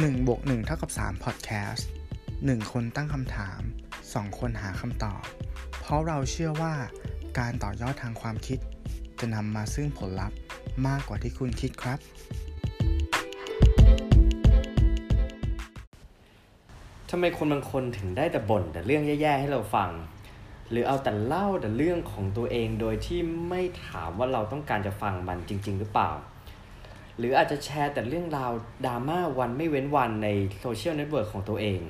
1บวก1เท่ากับ3 Podcast 1 คนตั้งคำถาม 2 คนหาคำตอบ เพราะเราเชื่อว่าการต่อยอดทางความคิด จะนำมาซึ่งผลลัพธ์มากกว่าที่คุณคิดครับ ทำไมคนบางคนถึงได้แต่บ่นแต่เรื่องแย่ๆให้เราฟัง หรือเอาแต่เล่าแต่เรื่องของตัวเองโดยที่ไม่ถามว่าเราต้องการจะฟังมันจริง ๆ หรือเปล่า หรืออาจจะแชร์แต่เรื่องราวดราม่าวันไม่เว้นวันในโซเชียลเน็ตเวิร์กของตัวเอง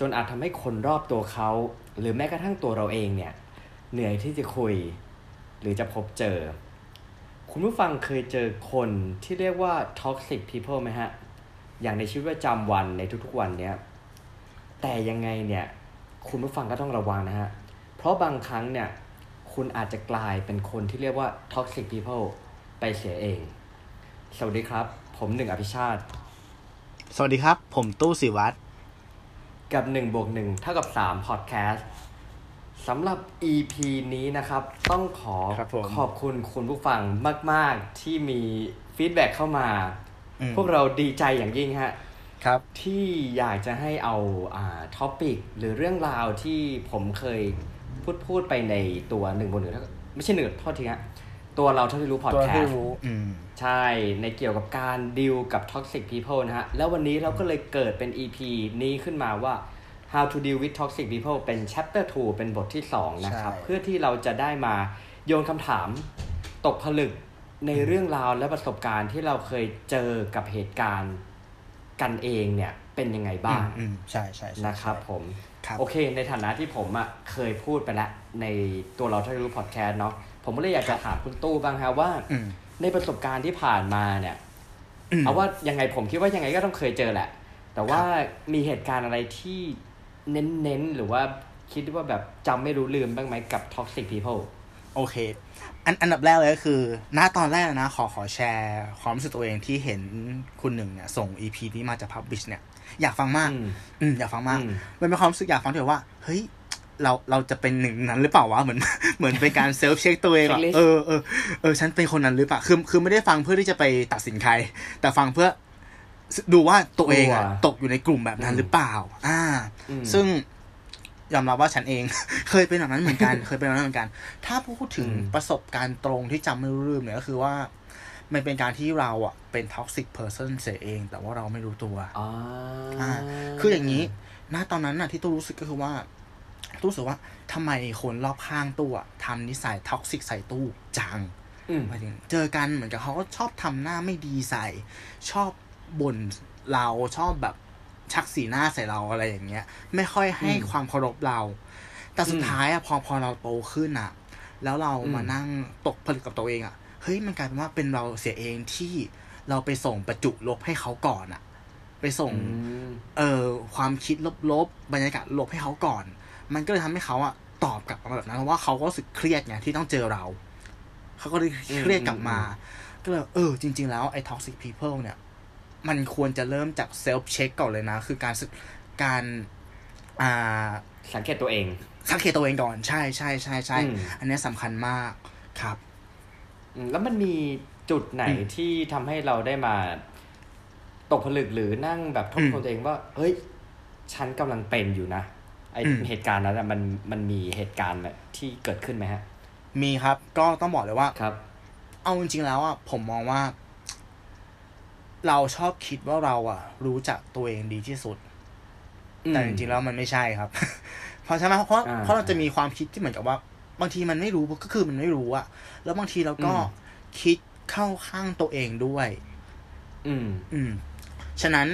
จนอาจทำให้คนรอบตัวเขา หรือแม้กระทั่งตัวเราเองเนี่ย เหนื่อยที่จะคุย หรือจะพบเจอ คุณผู้ฟังเคยเจอคนที่เรียกว่า toxic people ไหมฮะ อย่างในชีวิตประจำวันในทุกๆวันเนี้ยแต่ยังไงเนี่ยคุณผู้ฟังก็ต้องระวังนะฮะ เพราะบางครั้งเนี่ย คุณอาจจะกลายเป็นคนที่เรียกว่า toxic people ไปเสียเอง สวัสดีครับ ผมหนึ่งอภิชาติ สวัสดีครับ ผมตู้สิวัตรกับ1บวก1เท่ากับ3 podcast สำหรับ EP นี้นะครับ ต้องขอครับผมขอบคุณคุณผู้ฟังมาก ๆ ที่มีฟีดแบ็เข้ามาอืมพวกเราดีใจอย่างยิ่งฮะครับที่อยากจะให้เอาอ่าท็อปิกหรือเรื่องราวที่ผมเคยพูดพูดไปในตัวหนึ่งบนหนึ่งไม่ใช่หนึ่งโทษทีฮะ ตัวเราเท่าที่รู้พอดตัวแคที่สต์รู้อืมใช่ในเกี่ยวกับการดิวกับ toxic people นะฮะ แล้ววันนี้เราก็เลยเกิดเป็น EP นี้ขึ้นมาว่า how to deal with toxic people เป็น chapter 2 เป็นบทที่ 2 นะครับใช่เพื่อที่เราจะได้มาโยนคำถามตกผลึกในเรื่องราวและประสบการณ์ที่เราเคยเจอกับเหตุการณ์กันเองเนี่ยเป็นยังไงบ้างอืมใช่ใช่ใช่นะครับผมครับโอเค ในฐานะที่ผมอะเคยพูดไปแล้วในตัวเราถ้ารู้พอดแคสต์เนาะ ผมก็เลยอยากจะถามคุณตู้บ้างฮะว่าอืมในประสบการณ์ที่ผ่านมาเนี่ยอืมเอาว่ายังไงผมคิดว่ายังไงก็ต้องเคยเจอแหละ แต่ว่ามีเหตุการณ์อะไรที่เน้นๆหรือว่าคิดว่าแบบจำไม่รู้ลืมบ้างไหมกับ toxic people โอเค อันอันดับแรกเลยก็คือณตอนแรกนะ ขอขอแชร์ความรู้สึกตัวเองที่เห็นคุณหนึ่งเนี่ย ส่ง EP นี้มาจาก Publish เนี่ย อยากฟังมาก อืมอืมอยากฟังมากอืมมันเป็นความรู้สึกอยากฟังที่แบบว่า เฮ้ย เราเราจะเป็นหนึ่งนั้นหรือเปล่าวะเหมือนเหมือนเป็นการเซลฟ์เช็คตัวเองอะ Checklist เออเออเออฉันเป็นคนนั้นหรือเปล่าคือคือไม่ได้ฟังเพื่อที่จะไปตัดสินใคร แต่ฟังเพื่อดูว่าตัวเองอะกลัวตกอยู่ในกลุ่มแบบนั้นหรือเปล่า อ่าอืมซึ่งยอมรับว่าฉันเอง เคยเป็นแบบนั้นเหมือนกัน เคยเป็นแบบนั้นเหมือนกัน ถ้าพูดถึงอืมประสบการณ์ตรงที่จำไม่รู้ลืมเนี่ยก็คือว่า มันเป็นการที่เราอะเป็นท็อกซิ c เพอร์เซนเสียเอง แต่ว่าเราไม่รู้ตัวอ่าอ่าคืออย่างนี้ณตอนนั้นน่ะที่ตู้รู้สึกก็คือว่า ตู้รู้สึกว่าทำไมคนรอบข้างตู้อะทำนิสัยท็อกซิ c ใส่ตู้จังอืมหมายถึงเจอกันเหมือนกับเขาก็ชอบทำหน้าไม่ดีใส่ ชอบบ่นเราชอบแบบชักสีหน้าใส่เราอะไรอย่างเงี้ย ไม่ค่อยให้อืมความเคารพเรา แต่สุดอืมท้ายอะพอพอเราโตขึ้นอะแล้วเราอืมมานั่งตกผลึกกับตัวเองอะเฮ้ยมันกลายเป็นว่าเป็นเราเสียเองที่เราไปส่งประจุลบให้เขาก่อนอะไปส่งอืมเอ่อความคิดลบๆบรรยากาศลบให้เขาก่อน มันก็เลยทำให้เขาอะตอบกลับมาแบบนั้นเพราะว่าเขาก็รู้สึกเครียดไงที่ต้องเจอเรา เขาก็เลยเครียดกลับมา ก็เลยเออ จริง ๆ แล้วไอ้ toxic people เนี่ย มันควรจะเริ่มจาก self check ก่อนเลยนะ คือการศึกการอ่าสังเกตตัวเอง สังเกตตัวเองก่อน ใช่ใช่ใช่ใช่อืมอันเนี้ยสำคัญมากครับอืมแล้วมันมีจุดไหนอืมที่ทำให้เราได้มา ตกผลึกหรือนั่งแบบทบทวนตัวเองว่า เฮ้ย ฉันกำลังเป็นอยู่นะ ไออืมเหตุการณ์นั้นอะมันมันมีเหตุการณ์แบบที่เกิดขึ้นไหมฮะ มีครับ ก็ต้องบอกเลยว่าครับ เอาจริงๆแล้วอะผมมองว่า เราชอบคิดว่าเราอะ รู้จักตัวเองดีที่สุด แต่จริงๆแล้วมันไม่ใช่ครับ เพราะใช่ไหมเพราะอ่าเพราะเราจะมีความคิดที่เหมือนกับว่า บางทีมันไม่รู้ก็คือมันไม่รู้อะแล้วบางทีเราก็อืมคิดเข้าข้างตัวเองด้วย อืม อืม ฉะนั้น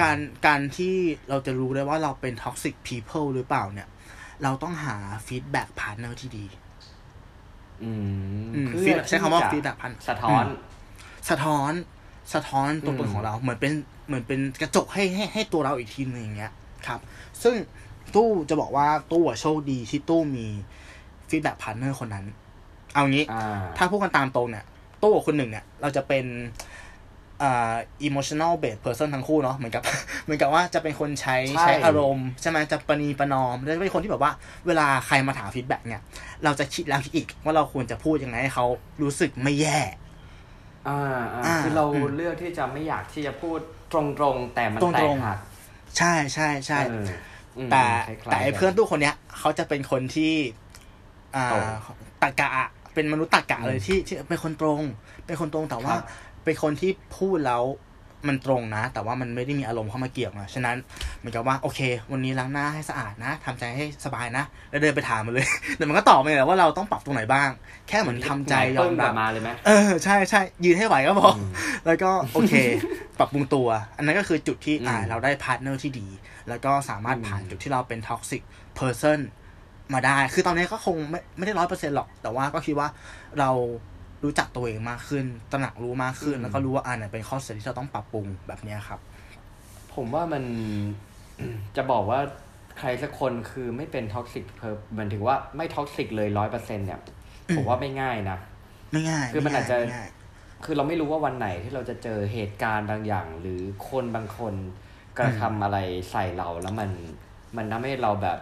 การการที่เราจะรู้ได้ว่าเราเป็น toxic people หรือเปล่าเนี่ย เราต้องหา feedback partner ที่ดี อืมอืมเพื่อ feedback ใช้คำว่าที่จะ feedback partner สะท้อน สะท้อน สะท้อนตัวตนอืมของเรา เหมือนเป็นเหมือนเป็นกระจกให้ให้ให้ตัวเราอีกทีหนึงอย่างเงี้ยครับ ซึ่งตู้จะบอกว่าตู้อะโชคดีที่ตู้มี feedback partner คนนั้น เอางี้อ่าถ้าพูดกันตามตรงเนี่ยตู้กับคนหนึ่งเนี่ย เราจะเป็น อ่า emotional based person ทั้งคู่เนาะเหมือนกับเหมือนกับว่าจะเป็นคนใช้ใช่ใช้อารมณ์ใช่ไหมจะประนีประนอมแล้วจะเป็นคนที่แบบว่า เวลาใครมาถามฟีดแบ็กเนี่ย เราจะคิดแล้วคิดอีกว่าเราควรจะพูดยังไงให้เขารู้สึกไม่แย่อ่าอ่าอ่าคือเราอืมเลือกที่จะไม่อยากที่จะพูดตรงๆ แต่มันตรงๆแตกหักใช่ใช่ใช่เอออืมแต่คล้ายๆแต่ไอ้กัเพื่อนตู้คนเนี้ยเขาจะเป็นคนที่อ่าตรงตรกกะอะเป็นมนุษย์ตรกกะอืมเลยที่ที่เป็นคนตรง เป็นคนตรงแต่ว่าครับ เป็นคนที่พูดแล้วมันตรงนะ แต่ว่ามันไม่ได้มีอารมณ์เข้ามาเกี่ยวนะฉะนั้นเหมือนกับว่าโอเค วันนี้ล้างหน้าให้สะอาดนะทำใจให้สบายนะ แล้วเดินไปถามมันเลยเดี๋ยวมันก็ตอบมาเลยแหละว่าเราต้องปรับตรงไหนบ้าง แค่เหมือนทำใจยอมปึ้งกรัลับบมาเลยไหมเออใช่ใช่ยืนให้ไหวก็พออืมแล้วก็โอเค ปรับปรุงตัว อันนั้นก็คือจุดที่อืมอ่าเราได้ partner ที่ดี แล้วก็สามารถอืมผ่านจุดที่เราเป็นท็อกซิ c เพอร์เซนมาได้ คือตอนนี้ก็คงไม่ไม่ได้ร้อยเปอร์เซ็นหรอก แต่ว่าก็คิดว่าเรา รู้จักตัวเองมากขึ้น ตระหนักรู้มากขึ้น แล้วก็รู้ว่าอ่าไหนเป็นข้อเสียที่เราต้องปรับปรุงแบบเนี้ยครับ ผมว่ามันจะบอกว่าใครสักคนคือไม่เป็น toxic per มันถึงว่าไม่ toxic เลยร้อยเปอร์เซ็นเนี่ย ผมว่าไม่ง่ายนะ ไม่ง่าย คือมันอาจจะไม่ง่ายคือเราไม่รู้ว่าวันไหนที่เราจะเจอเหตุการณ์บางอย่าง หรือคนบางคนกระทำอะไรใส่เราแล้วมันมันทำให้เราแบบ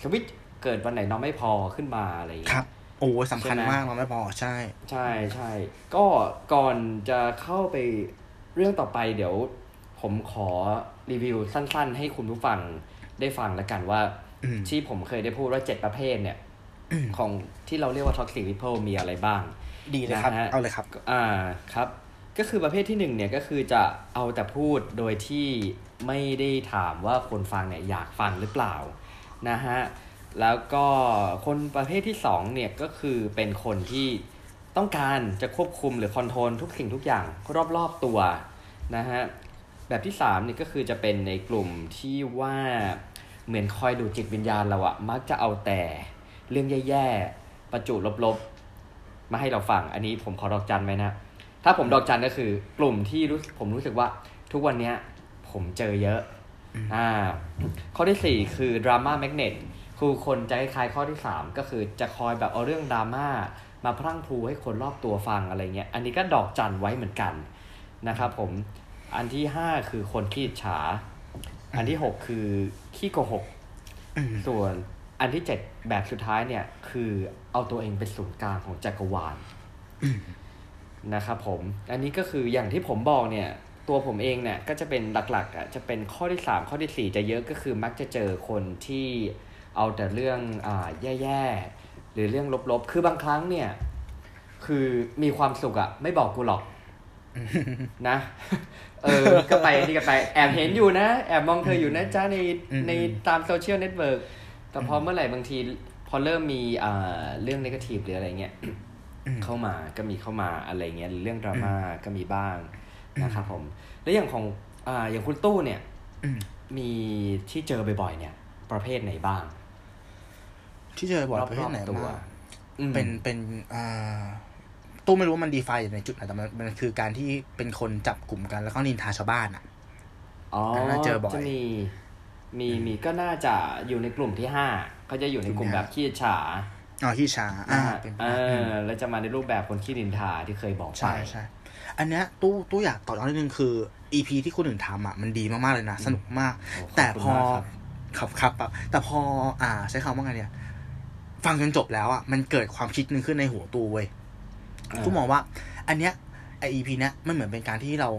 สวิตช์เกิดวันไหนเราไม่พอขึ้นมาอะไรอย่างคเงี้รัย บโอ้สำคัญใช่ไหมมากเราไม่พอใช่ ใช่ใช่ก็ก่อนจะเข้าไปเรื่องต่อไปเดี๋ยว ผมขอรีวิวสั้น ๆ ให้คุณผู้ฟังได้ฟังแล้วกันว่าอืมที่ผมเคยได้พูดว่าเจ็ดประเภทเนี่ยอืมของที่เราเรียกว่า toxic people มีอะไรบ้าง ดีเลยครับนะฮะเอาเลยครับ อ่าครับ ก็คือประเภทที่หนึ่งเนี่ยก็คือจะเอาแต่พูดโดยที่ไม่ได้ถามว่าคนฟังเนี่ยอยากฟังหรือเปล่านะฮะ แล้วก็คนประเภทที่สองเนี่ยก็คือเป็นคนที่ต้องการจะควบคุมหรือคอนโทรลทุกสิ่งทุกอย่างรอบๆตัวนะฮะแบบที่สามนี่ก็คือจะเป็นในกลุ่มที่ว่าเหมือนคอยดูจิตวิญญาณเราอะมักจะเอาแต่เรื่องแย่ๆ ประจุลบๆ มาให้เราฟัง อันนี้ผมขอดอกจันไหมนะ ถ้าผมดอกจันก็คือกลุ่มที่รู้ผมรู้สึกว่าทุกวันเนี้ยผมเจอเยอะอ่าข้อที่สี่คือดราม่าแมกเนต คือคนจะคล้ายๆข้อที่สามก็คือจะคอยแบบเอาเรื่องดราม่ามาพรั่งพรูให้คนรอบตัวฟังอะไรเงี้ย อันนี้ก็ดอกจันไว้เหมือนกันนะครับผม อันที่ห้าคือคนขี้อิจฉา อันที่หกคือขี้โกหกอืมส่วนอันที่เจ็ดแบบสุดท้ายเนี่ย คือเอาตัวเองเป็นศูนย์กลางของจักรวาลอืมนะครับผม อันนี้ก็คืออย่างที่ผมบอกเนี่ย ตัวผมเองเนี่ยก็จะเป็นหลักๆอะจะเป็นข้อที่สามข้อที่สี่จะเยอะก็คือมักจะเจอคนที่ เอาแต่เรื่องอ่าแย่ๆ หรือเรื่องลบๆ คือบางครั้งเนี่ย คือมีความสุขอะไม่บอกกูหรอก นะ เออ ก็ไปนี่ก็ไป แอบเห็นอยู่นะ แอบมองเธออยู่นะจ้าในอืมในตามโซเชียลเน็ตเวิร์กแต่พอเมื่อไหร่บางที พอเริ่มมีอ่าเรื่อง negative หรืออะไรเงี้ยอืมเข้ามาก็มีเข้ามาอะไรเงี้ยหรือเรื่องดราม่าก็มีบ้างนะครับผม แล้วอย่างของอ่าอย่างคุณตู้เนี่ยอืมมีที่เจอบ่อยๆเนี่ย ประเภทไหนบ้าง ที่เจอบ่อยรอบๆประเภทไหนตัวมากอืมเป็นเป็นอ่าตู้ไม่รู้ว่ามันดีไฟอยู่ในจุดไหนแต่มันมันคือการที่เป็นคนจับกลุ่มกันแล้วก็นินทาชาวบ้านอะอ๋อน่าเจอบ่อยจะมีมีมีก็น่าจะอยู่ในกลุ่มที่ห้าเขาจะอยู่ในกลุ่มกลุ่มแบบขี้อิจฉาอ๋อที่ชาอ่าอ่าเป็นไปเอได้อืมอแล้วจะมาในรูปแบบคนขี้นินทาที่เคยบอกไปใช่ใช่อันเนี้ยตู้ตู้อยากต่อย้อนนิดนึงคือ EP ที่คุณหนึ่งทำอะมันดีมากๆเลยนะ สนุกมากโอ้ขอบคุณแต่พอมากครับครับครับแบบแต่พออ่าใช้คำว่าไงเนี่ย ฟังจนจบแล้วอะมันเกิดความคิดหนึงขึ้นในหัวตู้เว้ยอ่าตู้มองว่า อันเนี้ยไอ EP เนี้ยมันเหมือนเป็นการที่เรา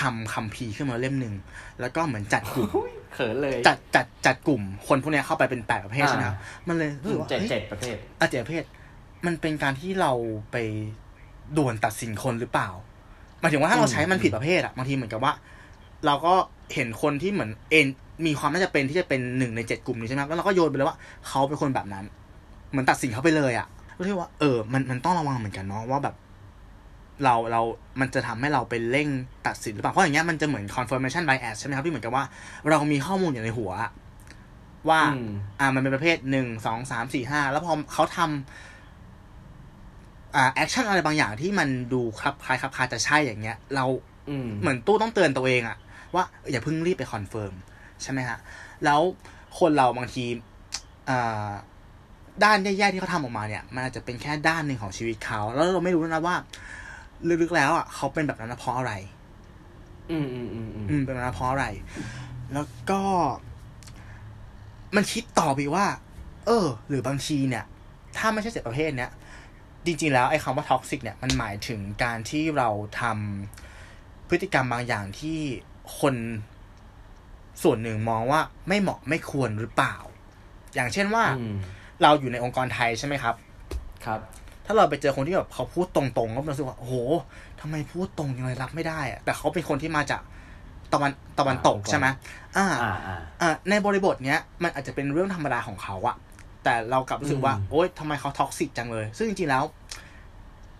ทำคัมภีร์ขึ้นมาเล่มหนึ่งแล้วก็เหมือนจัดกลุ่มเขินเลยจัดจัดจัดกลุ่มคนพวกเนี้ยเข้าไปเป็นแปดประเภทอ่าใช่ไหมครับมันเลยรู้สึกว่าเจ็ดเฮ้ยเจ็ดประเภทอาเจ็ดประเภท มันเป็นการที่เราไปด่วนตัดสินคนหรือเปล่าหมายถึงว่าถ้าเราใช้มันผิดประเภทอะบางทีเหมือนกับว่า เราก็ เห็นคนที่เหมือนเอ็นมีความน่าจะเป็นที่จะเป็นหนึ่งในเจ็ดกลุ่มนี้ใช่ไหมแล้วเราก็โยนไปเลยว่าเขาเป็นคนแบบนั้นเหมือนตัดสินเขาไปเลยอะก็ที่ว่าเออมันมันต้องระวังเหมือนกันเนาะว่าแบบ เราเรามันจะทำให้เราไปเร่งตัดสินหรือเปล่าเพราะอย่างเงี้ยมันจะเหมือน confirmation bias ใช่ไหมครับที่เหมือนกับว่า เรามีข้อมูลอยู่ในหัวอะว่าอืมอ่ามันเป็นประเภทหนึ่งสองสามสี่ห้าแล้วพอเขาทำอ่า action อะไรบางอย่างที่มันดูคลับคล้ายคลับคลาจะใช่อย่างเงี้ย เราอืมเหมือนตู้ต้องเตือนตัวเองอะ ว่าอย่าเพิ่งรีบไป confirm ใช่ไหมฮะ แล้วคนเราบางทีอ่าด้านแย่ๆที่เขาทำออกมาเนี่ย มันอาจจะเป็นแค่ด้านหนึ่งของชีวิตเขา แล้วเราไม่รู้นะว่าลึกๆแล้วอะเขาเป็นแบบนั้นนะเพราะอะไรอืมอืมอืมอืมอืมเป็นแบบนั้นเพราะอะไร แล้วก็ มันคิดต่อไปว่า เออ หรือบางทีเนี่ย ถ้าไม่ใช่เจ็ดประเภทเนี้ยจริงๆแล้วไอ้คำว่าท็อกซิกเนี่ยมันหมายถึงการที่เราทำพฤติกรรมบางอย่างที่ คนส่วนหนึ่งมองว่าไม่เหมาะไม่ควรหรือเปล่า อย่างเช่นว่าอืมเราอยู่ในองค์กรไทยใช่ไหมครับ ครับ ถ้าเราไปเจอคนที่แบบเขาพูดตรงๆก็รู้สึกว่าโอ้โหทำไมพูดตรงยังไงรับไม่ได้อะแต่เขาเป็นคนที่มาจากตะวันตะวันตกอ่าใช่ไหมอ่าอ่าอ่าอ่าในบริบทเนี้ยมันอาจจะเป็นเรื่องธรรมดาของเขาอะแต่เรากลับรู้สึกว่าอืมโอ๊ยทำไมเขา toxic จังเลย ซึ่งจริงๆแล้ว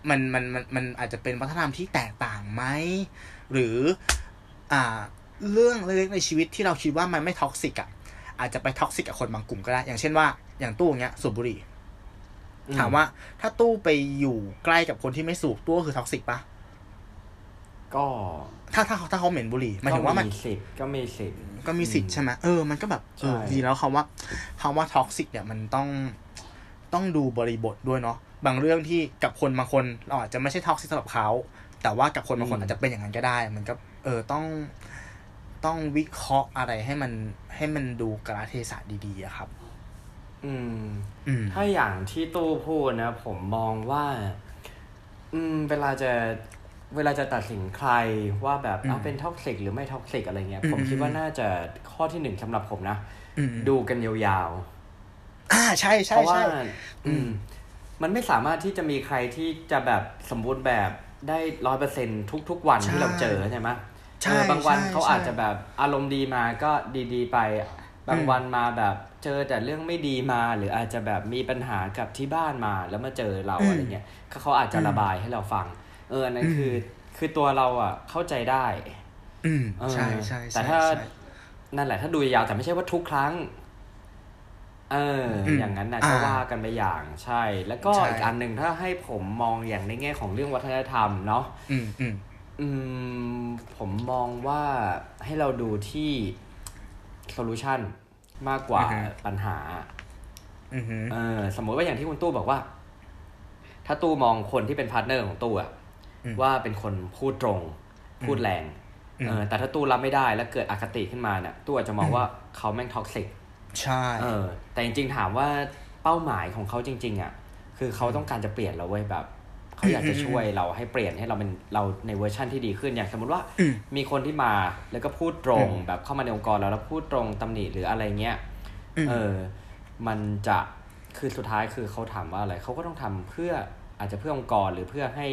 มันมันมันมันอาจจะเป็นวัฒนธรรมที่แตกต่างไหมหรือ อ่าเรื่องเล็กๆในชีวิตที่เราคิดว่ามันไม่ toxic อะอาจจะไป toxic กับคนบางกลุ่มก็ได้ อย่างเช่นว่า อย่างตู้อย่างเงี้ยสูบบุหรี่อืมถามว่า ถ้าตู้ไปอยู่ใกล้กับคนที่ไม่สูบตู้ก็คือ toxic ปะก็ถ้าถ้าเขาถ้าเขาเหม็นบุหรี่หมายถึงว่ามันก็สิทธิ์ก็มีสิทธิ์ก็มีสิทธิ์ใช่ไหมเออมันก็แบบเออใช่จริงๆแล้วคำว่าคำว่า toxic เนี่ยมันต้องต้องดูบริบทด้วยเนาะบางเรื่องที่กับคนบางคนเราอาจจะไม่ใช่ toxic สำหรับเขาแต่ว่ากับคนบางคนอาจจะเป็นอย่างนั้นก็ได้ มันก็ เออต้องต้องวิเคราะห์อะไรให้มันให้มันดูกาลเทศะดีๆอะครับ อืม อืม ถ้าอย่างที่ตู้พูดนะ ผมมองว่า อืม เวลาจะเวลาจะตัดสินใครว่าแบบอืมเอาเป็น toxic หรือไม่ toxic อะไรเงี้ย อืมผมคิดว่าอืมน่าจะข้อที่หนึ่งสำหรับผมนะ อืม ดูกันยาวอ่าใช่ๆใช่เพราะว่า ใช่ อืม มันไม่สามารถที่จะมีใครที่จะแบบสมบูรณ์แบบ ได้ร้อยเปอร์เซ็นทุก ๆ วันที่เราเจอใช่ไหมใช่เออบางวันใช่เขาใช่อาจจะแบบอารมณ์ดีมาก็ดีๆไป บางอืมวันมาแบบเจอแต่เรื่องไม่ดีมา หรืออาจจะแบบมีปัญหากับที่บ้านมาแล้วมาเจอเราอืมอะไรเงี้ยก็เขาอาจจะอืมระบายให้เราฟัง เอออันนั้นอืมคือ คือตัวเราอะเข้าใจได้ อืมเออใช่ใช่แต่ใช่ถ้าใช่นั่นแหละถ้าดูยาวๆแต่ไม่ใช่ว่าทุกครั้ง เอออมอย่างนั้นนะอ่าก็ว่ากันไปอย่างใช่ แล้วก็ใช่อีกอันหนึ่งถ้าให้ผมมองอย่างในแง่ของเรื่องวัฒนธรรมเนาะอืมอืมอืมผมมองว่าให้เราดูที่โซลูชันมากกว่าอือฮึปัญหาอืมฮึเออสมมติว่าอย่างที่คุณตู้บอกว่า ถ้าตู้มองคนที่เป็น partner ของตู้อะว่าเป็นคนพูดตรง พูดแรงเออแต่ถ้าตู้รับไม่ได้แล้วเกิดอคติขึ้นมาเนี่ยตู้อาจจะมองว่าเขาแม่ง toxic ใช่เออแต่จริงๆถามว่าเป้าหมายของเขาจริง ๆ อะ คือเขาต้องการจะเปลี่ยนเราเว้ยแบบเขาอยากจะช่วยเราให้เปลี่ยนให้เราเป็นเราในเวอร์ชั่นที่ดีขึ้นอย่างสมมติว่าอืมมีคนที่มาแล้วก็พูดตรงอืมแบบเข้ามาในองค์กรเราแล้วพูดตรงตำหนิหรืออะไรเงี้ยอืมเออ มันจะคือสุดท้ายคือเขาถามว่าอะไรเขาก็ต้องทำเพื่ออาจจะเพื่อองค์กรหรือเพื่อให้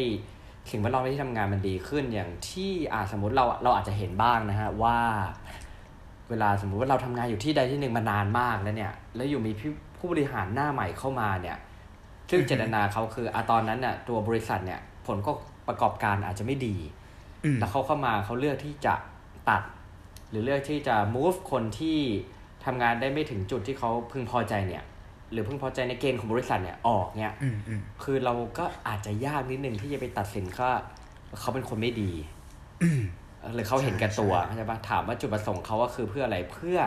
สิ่งแวดล้อมในที่ทำงานมันดีขึ้นอย่างที่อาสมมติเราเราอาจจะเห็นบ้างนะฮะว่า เวลาสมมุติว่าเราทำงานอยู่ที่ใดที่หนึ่งมานานมากแล้วเนี่ย แล้วอยู่มีผู้ผู้บริหารหน้าใหม่เข้ามาเนี่ย ซึ่งเจตนาเขาคืออะตอนนั้นน่ะตัวบริษัทเนี่ยผลก็ประกอบการอาจจะไม่ดีอืมแล้วเขาเข้ามาเขาเลือกที่จะตัด หรือเลือกที่จะ move คนที่ทำงานได้ไม่ถึงจุดที่เขาพึงพอใจเนี่ย หรือพึงพอใจในเกณฑ์ของบริษัทเนี่ยออกเนี่ยอืมอืมคือเราก็อาจจะยากนิดนึงที่จะไปตัดสินว่าเขาเป็นคนไม่ดีอืม หรือเขาเห็นแก่ตัวใช่เข้าใจปะถามว่าจุดประสงค์เขาก็คือเพื่ออะไรเพื่อ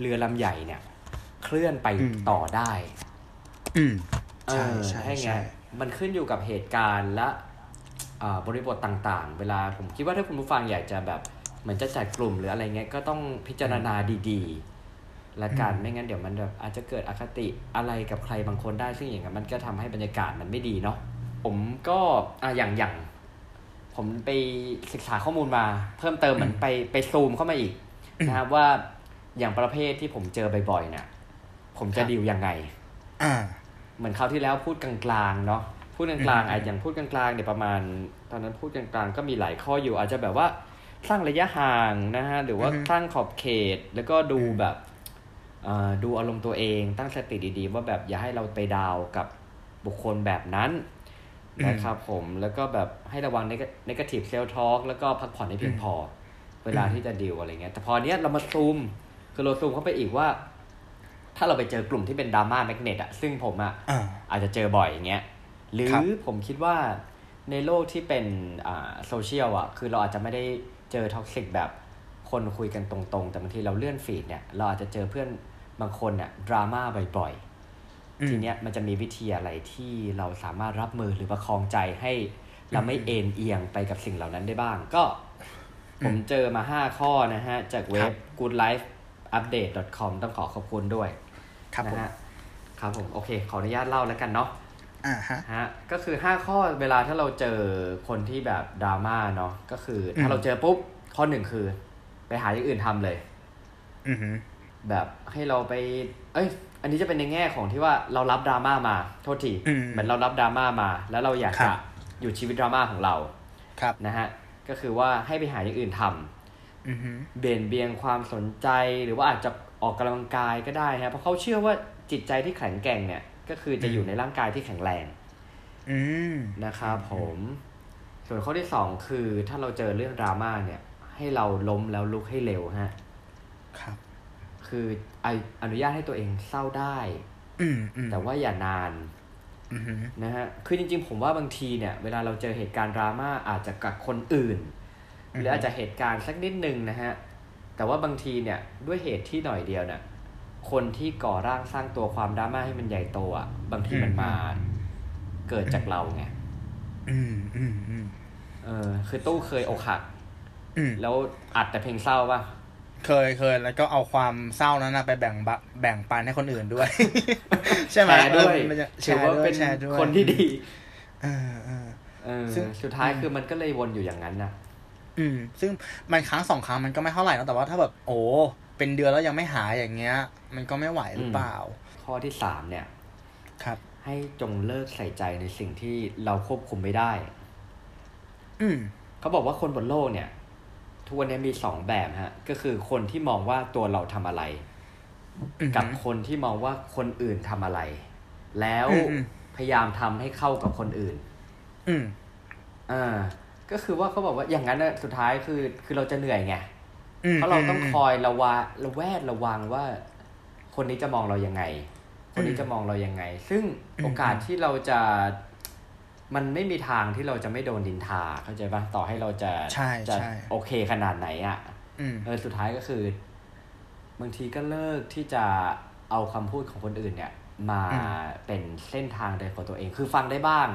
เรือลำใหญ่เนี่ย เคลื่อนไปอืมต่อได้ อืมเอใช่อใช่ให้ไงใช่มันขึ้นอยู่กับเหตุการณ์และอ่าบริบทต่างๆ เวลาผมคิดว่าถ้าคุณผู้ฟังอยากจะแบบเหมือนจะจัดกลุ่มหรืออะไรเงี้ยก็ต้องพิจารณาดีๆและกันไม่งั้นเดี๋ยวมันแบบอาจจะเกิดอคติอะไรกับใครบางคนได้ซึ่งอย่างนั้นมันก็ทำให้บรรยากาศมันไม่ดีเนาะผมก็อะอย่างอย่าง ผมไปศึกษาข้อมูลมาเพิ่มเติมเหมือนไปไปซูมเข้ามาอีกนะครับว่าอย่างประเภทที่ผมเจอบ่อยๆเนี่ยผมจะดีลยังไงอ่าเหมือนคราวที่แล้วพูดกลางๆเนาะพูดกลางๆอืมไอ้อย่างพูดกลางๆเนี่ยประมาณ ตอนนั้นพูดกลางๆก็มีหลายข้ออยู่ อาจจะแบบว่าสร้างระยะห่างนะฮะหรือว่าอือฮึสร้างขอบเขตแล้วก็ดูแบบเอ่อดูอารมณ์ตัวเองตั้งสติดีๆ ว่าแบบอย่าให้เราไปดาวกับบุคคลแบบนั้น นะครับผมแล้วก็แบบให้ระวัง negative self talk แล้วก็พักผ่อนให้เพียงพอ เวลาที่จะดีลอะไรเงี้ยแต่พอเนี้ยเรามาซูมคือเราซูมเข้าไปอีกว่า ถ้าเราไปเจอกลุ่มที่เป็น drama magnet อะซึ่งผมอะอ่าอาจจะเจอบ่อยอย่างเงี้ยหรือครัอบผมคิดว่าในโลกที่เป็นอ่าโซเชียลอะ คือเราอาจจะไม่ได้เจอ toxic แบบคนคุยกันตรงๆ แต่บางทีเราเลื่อน feed เนี่ย เราอาจจะเจอเพื่อนบางคนเนี่ยดราม่าบ่อยอืมๆ ทีเนี้ยมันจะมีวิธีอะไรที่เราสามารถรับมือหรือประคองใจให้เราไม่เอนเอียงไปกับสิ่งเหล่านั้นได้บ้าง ก็ผมเจอมาห้าข้อนะฮะ จากเว็บ goodlifeupdate.com ต้องขอขอบคุณด้วย ครับผมนะฮะครับผม โอเค ขออนุญาตเล่าแล้วกันเนาะอ่าฮะฮะก็คือห้าข้อเวลาถ้าเราเจอคนที่แบบดราม่าเนาะก็คือ ถ้าเราเจอปุ๊บ ข้อหนึ่งคือ ไปหาอย่างอื่นทำเลย อือฮึแบบให้เราไป เอ้ย อันนี้จะเป็นในแง่ของที่ว่าเรารับดราม่ามาโทษทีอืมเหมือนเรารับดราม่ามา แล้วเราอยากครัจะบอยู่ชีวิตดราม่าของเราครับนะฮะก็คือว่าให้ไปหาอย่างอื่นทำอือฮึเบี่ยนเบียงความสนใจหรือว่าอาจจะออกกำลังกายก็ได้ฮะเพราะเขาเชื่อว่าจิตใจที่แข็งแกร่งเนี่ย ก็คือจะอยู่ในร่างกายที่แข็งแรงอืมนะครับผม ส่วนข้อที่สองคือถ้าเราเจอเรื่องดราม่าเนี่ย ให้เราล้มแล้วลุกให้เร็วฮะครับ คือไออนุญาตให้ตัวเองเศร้าได้อืมอืมแต่ว่าอย่านานอือฮึนะฮะคือจริงๆ ผมว่าบางทีเนี่ย เวลาเราเจอเหตุการณ์ดราม่าอาจจะกับคนอื่น หรืออาจจะเหตุการณ์สักนิดนึงนะฮะ แต่ว่าบางทีเนี่ยด้วยเหตุที่หน่อยเดียวเนี่ยคนที่ก่อร่างสร้างตัวความดราม่าให้มันใหญ่โตอะบางทีมันมาเกิดจากเราไงอืมอืมอืมเออคือตู้เคยอกหักอืมแล้วอัดแต่เพลงเศร้าป่ะ เคยเคยแล้วก็เอาความเศร้านั้นนะไปแบ่งบะแบ่งปันให้คนอื่นด้วย ใช่ไหมแชร์ด้วยเออมันจะแชถือร์ว่าด้วเป็ยนแชร์ด้วยคนที่ดีเออเออเออซึ่งสุดท้ายคือมันก็เลยวนอยู่อย่างนั้นนะอืม ซึ่งมันครั้งสองครั้งมันก็ไม่เท่าไหร่นะแต่ว่าถ้าแบบโอ้เป็นเดือนแล้วยังไม่หายอย่างเงี้ย มันก็ไม่ไหวหรือเปล่า ข้อที่สามเนี่ย ครับ ให้จงเลิกใส่ใจในสิ่งที่เราควบคุมไม่ได้ อืมเขาบอกว่าคนบนโลกเนี่ย ทุกวันนี้มีสองแบบฮะ ก็คือคนที่มองว่าตัวเราทำอะไรอืมกับคนที่มองว่าคนอื่นทำอะไร แล้วอืมอืมพยายามทำให้เข้ากับคนอื่น อืมอ่าก็คือว่าเขาบอกว่าอย่างนั้นน่ะสุดท้ายคือ คือเราจะเหนื่อยไงอืมเพราะเราต้องคอยระวาระแวดระวังว่า คนนี้จะมองเรายังไง คนนี้จะมองเรายังไง ซึ่งโอกาสที่เราจะ มันไม่มีทางที่เราจะไม่โดนดินทาเข้าใจปะต่อให้เราจะใช่จะใช่โอเคขนาดไหนอะ่ะอืมเออสุดท้ายก็คือ บางทีก็เลิกที่จะเอาคำพูดของคนอื่นเนี่ย มาอืมเป็นเส้นทางเดินของตัวเอง คือฟังได้บ้าง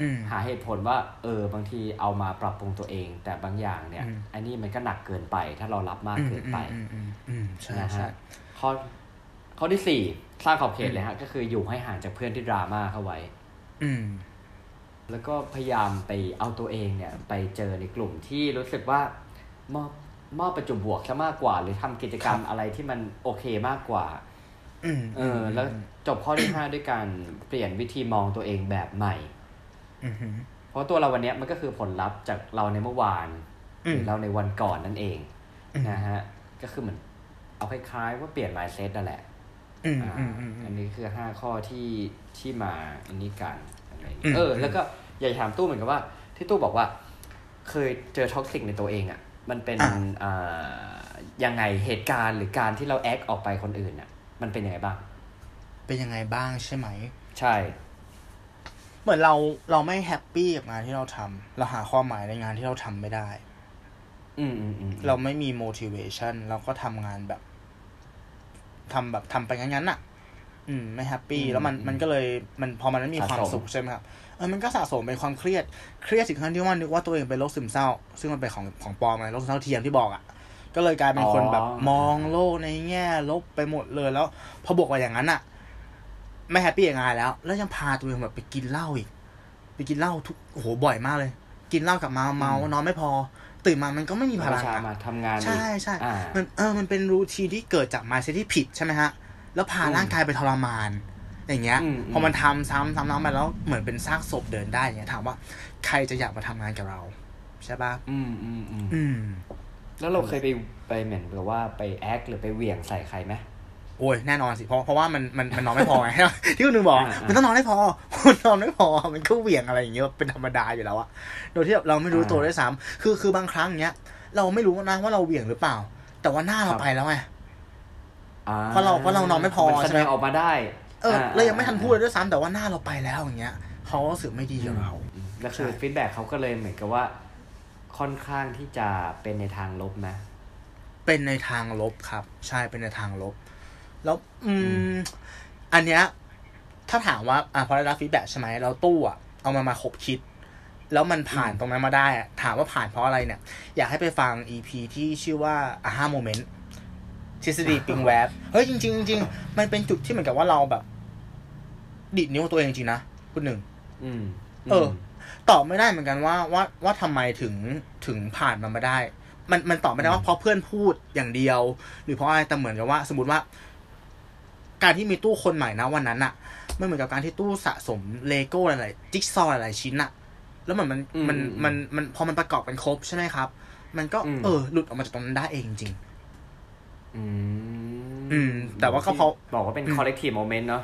อืมหาเหตุผลว่า เออบางทีเอามาปรับปรุงตัวเอง แต่บางอย่างเนี่ยอืมอันนี้มันก็หนักเกินไป ถ้าเรารับมากเกินไปอืมอืมอืมใช่นะใช่ฮะข้อข้อที่สี่สร้างขอบเขตเลยฮะ ก็คืออยู่ให้ห่างจากเพื่อนที่ดราม่าเข้าไว้ อืม แล้วก็พยายามไปเอาตัวเองเนี่ยไปเจอในกลุ่มที่รู้สึกว่ามอบมอบประจุบวกซะมากกว่า หรือทำกิจกรรมอะไรที่มันโอเคมากกว่าอืมเออ แล้วจบข้อที่ห้าด้วยการเปลี่ยนวิธีมองตัวเองแบบใหม่อืมอืมเพราะตัวเราวันเนี้ยมันก็คือผลลัพธ์จากเราในเมื่อวานอืมหรือเราในวันก่อนนั่นเองอืมนะฮะก็คือเหมือนเอาคล้ายๆว่าเปลี่ยน mindset นั่นแหละอืมอ่าอืมอืมอืมอันนี้คือห้าข้อที่ที่มาอันนี้กันอะไรอย่างอืเงี้ยอืมเออ แล้วก็ อยากจะถามตู้เหมือนกันว่า ที่ตู้บอกว่า เคยเจอ toxic ในตัวเองอะ่ะ มันเป็นอ่ายังไงเหตุการณ์หรือการที่เรา act ออกไปคนอื่นอะ่ะ มันเป็นยังไงบ้าง เป็นยังไงบ้างใช่ไหม ใช่ เหมือนเราเราไม่ happy กับงานที่เราทำเราหาความหมายในงานที่เราทำไม่ได้ อืมอืมอืมเราไม่มี motivation เราก็ทำงานแบบทำแบบทำไปงั้นๆน่ะ อืม ไม่ happy แล้วมันมันก็เลยมันพอมันไม่มีความสุขใช่ไหมครับ เออมันก็สะสมเป็นความเครียดเครียดถึงขั้นที่ว่านึกว่าตัวเองเป็นโรคซึมเศร้า ซึ่งมันเป็นของของปลอมไงโรคซึมเศร้าเทียมที่บอกอะก็เลยกลายเป็นคนแบบมองโลกในแง่ลบไปหมดเลยแล้ว พอบวกไปอย่างนั้นอะ ไม่ happy กับงานแล้ว แล้วยังพาตัวเองแบบไปกินเหล้าอีก ไปกินเหล้าทุกโอ้โหบ่อยมากเลย กินเหล้ากลับมาเมานอนไม่พอ ตื่นมามันก็ไม่มีพลังชาร์จอะมาทำงานอีกใช่ใช่อ่ามันเออมันเป็น routine ที่เกิดจาก mindset ที่ผิดใช่ไหมฮะแล้วพาอืมร่างกายไปทรมาน อย่างเงี้ยอืมพอมันทำซ้ำซ้ำซ้ำไปแล้วเหมือนเป็นซากศพเดินได้อย่างเงี้ยถามว่าใครจะอยากมาทำงานกับเรา ใช่ปะอืมอืมอืมอืมแล้วเราเคยไปไปเหมือนกับว่าไปแอคหรือไปเหวี่ยงใส่ใครไหมโอ้ยแน่นอนสิเพราะเพราะว่ามันมันมันนอนไม่พอไงที่คุณหนึ่งบอกอ่ามันต้องนอนไม่พอมันนอนไม่พอมันก็เหวี่ยงอะไรอย่างเงี้ยเป็นธรรมดาอยู่แล้วอะโดยที่เราไม่รู้ตัวด้วยซ้ำคือคือบางครั้งเงี้ย เราไม่รู้นะว่าเราเหวี่ยงหรือเปล่า แต่ว่าหน้าเราไปแล้วไงอ่เพราะเราเพราะเรานอนไม่พอมันแสใช่ไหดมงออกมาได้ เออเรายังไม่ทันพูดเลยด้วยซ้ำแต่ว่าหน้าเราไปแล้วอย่างเงี้ยเขาก็รู้สึกไม่ดีกับเราแล้วคือใช่ feedback เขาก็เลยเหมือนกับว่า ค่อนข้างที่จะเป็นในทางลบนะ เป็นในทางลบครับ ใช่เป็นในทางลบ แล้ว อืม อันเนี้ย ถ้าถามว่า อะพอได้รับ feedback ใช่ไหมเราตู้อะเอามามาขบคิด แล้วมันผ่านอืมตรงนั้นมาได้อะถามว่าผ่านเพราะอะไรเนี่ย อยากให้ไปฟัง EP ที่ชื่อว่า aha moment ทฤษฎีปิงแวบเฮ้ยจริงๆจริงๆมันเป็นจุดที่เหมือนกับว่าเราแบบ ดิดนิ้วตัวเองจริงๆนะคุณหนึ่งอืมเออ ตอบไม่ได้เหมือนกันว่าว่าว่าทำไมถึงถึงผ่านมันมาได้ มันมันตอบไม่ได้ว่าเพราะเพื่อนพูดอย่างเดียว หรือเพราะอะไรแต่เหมือนกับว่า สมมติว่า การที่มีตู้คนใหม่นะวันนั้นอะมันเหมือนกับการที่ตู้สะสมเลโก้หลายๆจิ๊กซอว์หลายๆชิ้นอะแล้วเหมือนมันมันมันมันพอมันประกอบกันครบใช่ไหมครับ มันก็เออหลุดออกมาจากตรงนั้นได้เองจริง อืมอืม แต่ว่าก็เพราะบอกว่าเป็น collective moment เนาะ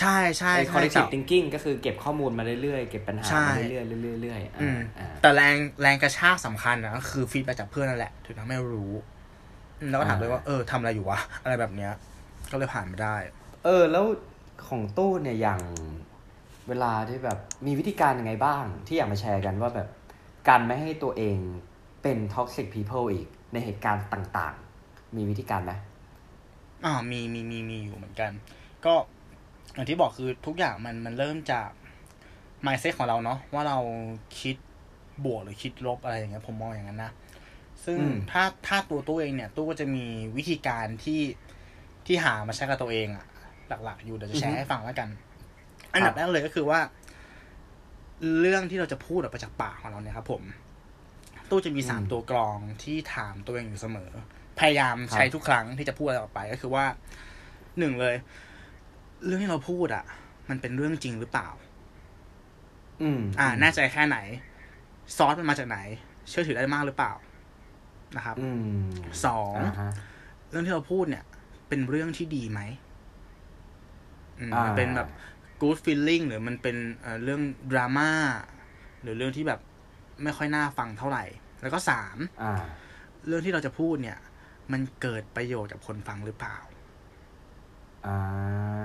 ใช่ใช่ไอ้ใช่ collective แต่ thinking ก็คือเก็บข้อมูลมาเรื่อยๆ เก็บปัญหาใช่มาเรื่อยๆเรื่อยๆเรื่อยๆอือ่ามอ่าแต่แรงแรงกระชากสำคัญนะก็คือฟีดแบ็จากเพื่อนนั่นแหละ ถึงทำให้รู้อืมแล้วก็ถามเลยว่าเออทำอะไรอยู่วะ อะไรแบบเนี้ย ก็เลยผ่านมาได้ เออ แล้วของตู้เนี่ยอย่างเวลาที่แบบมีวิธีการยังไงบ้าง ที่อยากมาแชร์กันว่าแบบการไม่ให้ตัวเองเป็น toxic people อีกในเหตุการณ์ต่างๆ มีวิธีการไหมอ่ามีมีมีมีอยู่เหมือนกัน ก็อย่างที่บอกคือทุกอย่างมันมันเริ่มจาก mindset ของเราเนาะว่าเราคิดบวกหรือคิดลบอะไรอย่างเงี้ยผมมองอย่างนั้นนะซึ่งอืมถ้าถ้าตัวตู้เองเนี่ยตู้ก็จะมีวิธีการที่ที่หามาใช้กับตัวเองอะหลักๆ อยู่เดี๋ยวจะแชร์ให้ฟังแล้วกัน อันดับแรกเลยก็คือว่า เรื่องที่เราจะพูดออกมาจากปากของเราเนี่ยครับผม ตู้จะมีสามตัวกรองที่ถามตัวเองอยู่เสมอ พยายามใช้ทุกครั้งที่จะพูดอะไรออกไปก็คือว่าหนึ่งเลย เรื่องที่เราพูดอะ มันเป็นเรื่องจริงหรือเปล่า อืม อ่าแน่ใจแค่ไหน ซอสมันมาจากไหน เชื่อถือได้มากหรือเปล่านะครับอืมสองอ่าฮะเรื่องที่เราพูดเนี่ย เป็นเรื่องที่ดีไหมอืมอ่ามัมันเป็นแบบ good feeling หรือมันเป็นเอ่อเรื่องดราม่าหรือเรื่องที่แบบไม่ค่อยน่าฟังเท่าไหร่ แล้วก็สามอ่าเรื่องที่เราจะพูดเนี่ย มันเกิดประโยชน์กับคนฟังหรือเปล่า อ่า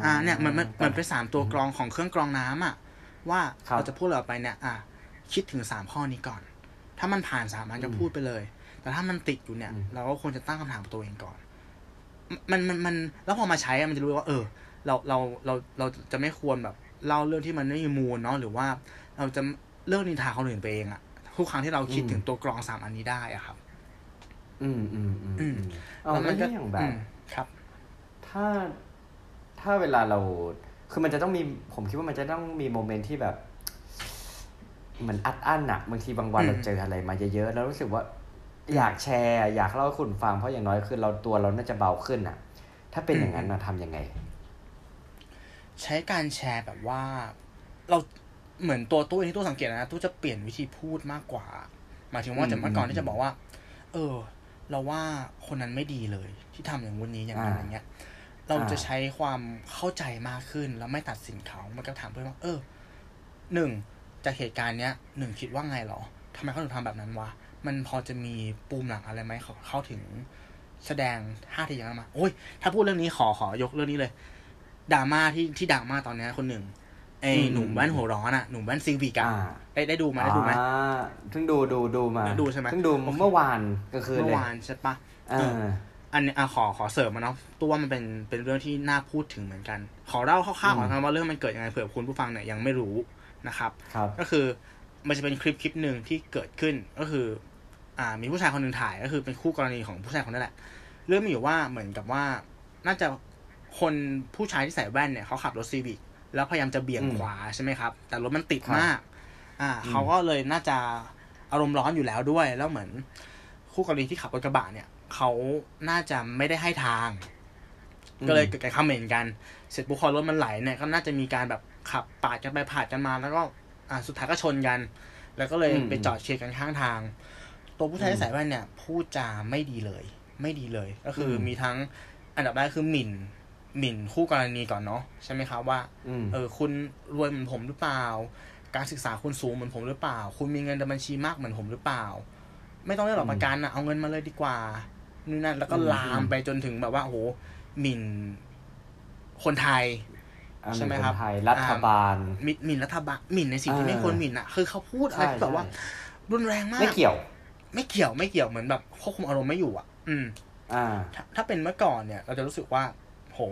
อ่า เนี่ยมันมันมันเป็นสามตัวกรองของเครื่องกรองน้ำอะ ว่าครับเราจะพูดอะไรออกไปเนี่ย อะคิดถึงสามข้อนี้ก่อน ถ้ามันผ่านสามอันก็พูดไปเลย แต่ถ้ามันติดอยู่เนี่ยอืมเราก็ควรจะตั้งคำถามกับตัวเองก่อน มันมันมันแล้วพอมาใช้อะมันจะรู้ว่า เออ เราเราเราเราจะไม่ควรแบบเล่าเรื่องที่มันไม่มีมูลเนาะหรือว่า เราจะเลิกนินทาคนอื่นไปเองอะทุกครั้งที่เราคิดถึงตัวกรองสามอันนี้ได้อะครับ อืมอืมอืมอือืมมเอาแล้วนี่อย่างแบบอืมครับ ถ้าถ้าเวลาเรา คือมันจะต้องมีผมคิดว่ามันจะต้องมีโมเมนต์ที่แบบเหมือนอัดอั้นอะบางทีบางวันอืมเราเจออะไรมาเยอะๆแล้วรู้สึกว่า อยากแชร์ อยากเล่าให้คุณฟังเพราะอย่างน้อยคือเราตัวเราน่าจะเบาขึ้นอะถ้าเป็นอย่างนั้นนะทำยังไง ใช้การแชร์แบบว่า เราเหมือนตัวตู้เองที่ตู้สังเกตนะตู้จะเปลี่ยนวิธีพูดมากกว่าหมายถึงว่าอืมจากเมื่อก่อนอืมที่จะบอกว่า เออ เราว่าคนนั้นไม่ดีเลย ที่ทำอย่างวันนี้อย่างนั้นอ่าอย่างเงี้ย เราอ่าจะใช้ความเข้าใจมากขึ้นแล้วไม่ตัดสินเขามันก็ถามเพื่อนว่า เออหนึ่งจากเหตุการณ์เนี้ยหนึ่งคิดว่าไงหรอทำไมเขาถึงทำแบบนั้นวะมันพอจะมีปูมหลังอะไรไหมเขาเข้าถึงแสดงท่าทีอย่างนั้นมาโอ้ยถ้าพูดเรื่องนี้ขอขอยกเรื่องนี้เลยดราม่าที่ที่ดังมากตอนเนี้ยคนหนึ่ง ไอ้อืมหนุ่มแว่นหัวร้อนอะหนุ่มแว่นซิลวิกอะอ่าได้ได้ดูไหมได้ดูไหมอ่าเพิ่งดูดูดูมาดูใช่ไหมเพิ่งดูเมื่อวานก็คือเมื่เลอยวานใช่ปะเอออันนี้อะขอขอเสริมมาเนาะตัวว่ามันเป็นเป็นเรื่องที่น่าพูดถึงเหมือนกัน ขอเล่าคร่าวๆก่อนนะว่าเรื่องมันเกิดยังไงเผื่อคุณผู้ฟังเนี่ยยังไม่รู้นะครับครับ ก็คือมันจะเป็นคลิปคลิปหนึ่งที่เกิดขึ้นก็คือ อ่า มีผู้ชายคนหนึ่งถ่ายก็คือเป็นคู่กรณีของผู้ชายคนนั้นแหละ เรื่องมีอยู่ว่าเหมือนกับว่าน่าจะคนผู้ชายที่ใส่แว่นเนี่ยเขาขับรถซีวิก แล้วพยายามจะเบี่ยงอืมขวาใช่ไหมครับ แต่รถมันติดครับมาก อ่า เขาก็เลยน่าจะอารมณ์ร้อนอยู่แล้วด้วย แล้วเหมือน คู่กรณีที่ขับรถกระบะเนี่ยเขาน่าจะไม่ได้ให้ทาง ก็เลยเกิดการคอมเมนต์กัน เสร็จปุ๊บพอรถมันไหลเนี่ยก็น่าจะมีการแบบขับปาดกันไปปาดกันมา แล้วก็ อ่า สุดท้ายก็ชนกัน แล้วก็เลยอืมไปจอดเชียร์กันข้างทาง ตัวผู้ชายที่ใส่แว่นเนี่ยพูดจาไม่ดีเลย ไม่ดีเลย ก็คืออมมีทั้งอันดับแรกคือหมิ่น หมิ่นคู่กรณีก่อนเนาะใช่ไหมครับว่าอืมเออคุณรวยเหมือนผมหรือเปล่า การศึกษาคุณสูงเหมือนผมหรือเปล่า คุณมีเงินในบัญชีมากเหมือนผมหรือเปล่า ไม่ต้องเรียกหรอกประกันอะเอาเงินมาเลยดีกว่านี่นั่นแล้วก็อืมลามไปจนถึงแบบว่าโอ้โหหมิ่นคนไทยอ่าใช่ไหมนครับไทยรัฐบาลหมิ่นหมิ่นรัฐบาลหมิ่นในสิ่งที่อ่าไม่ควรหมิ่นอะคือเขาพูดอะไรใช่ที่แบบว่าใช่รุนแรงมากไม่เกี่ยว ไม่เกี่ยวไม่เกี่ยวเหมือนแบบควบคุมอารมณ์ไม่อยู่อะอืม อ่าถ้าถ้าเป็นเมื่อก่อนเนี่ย เราจะรู้สึกว่า โห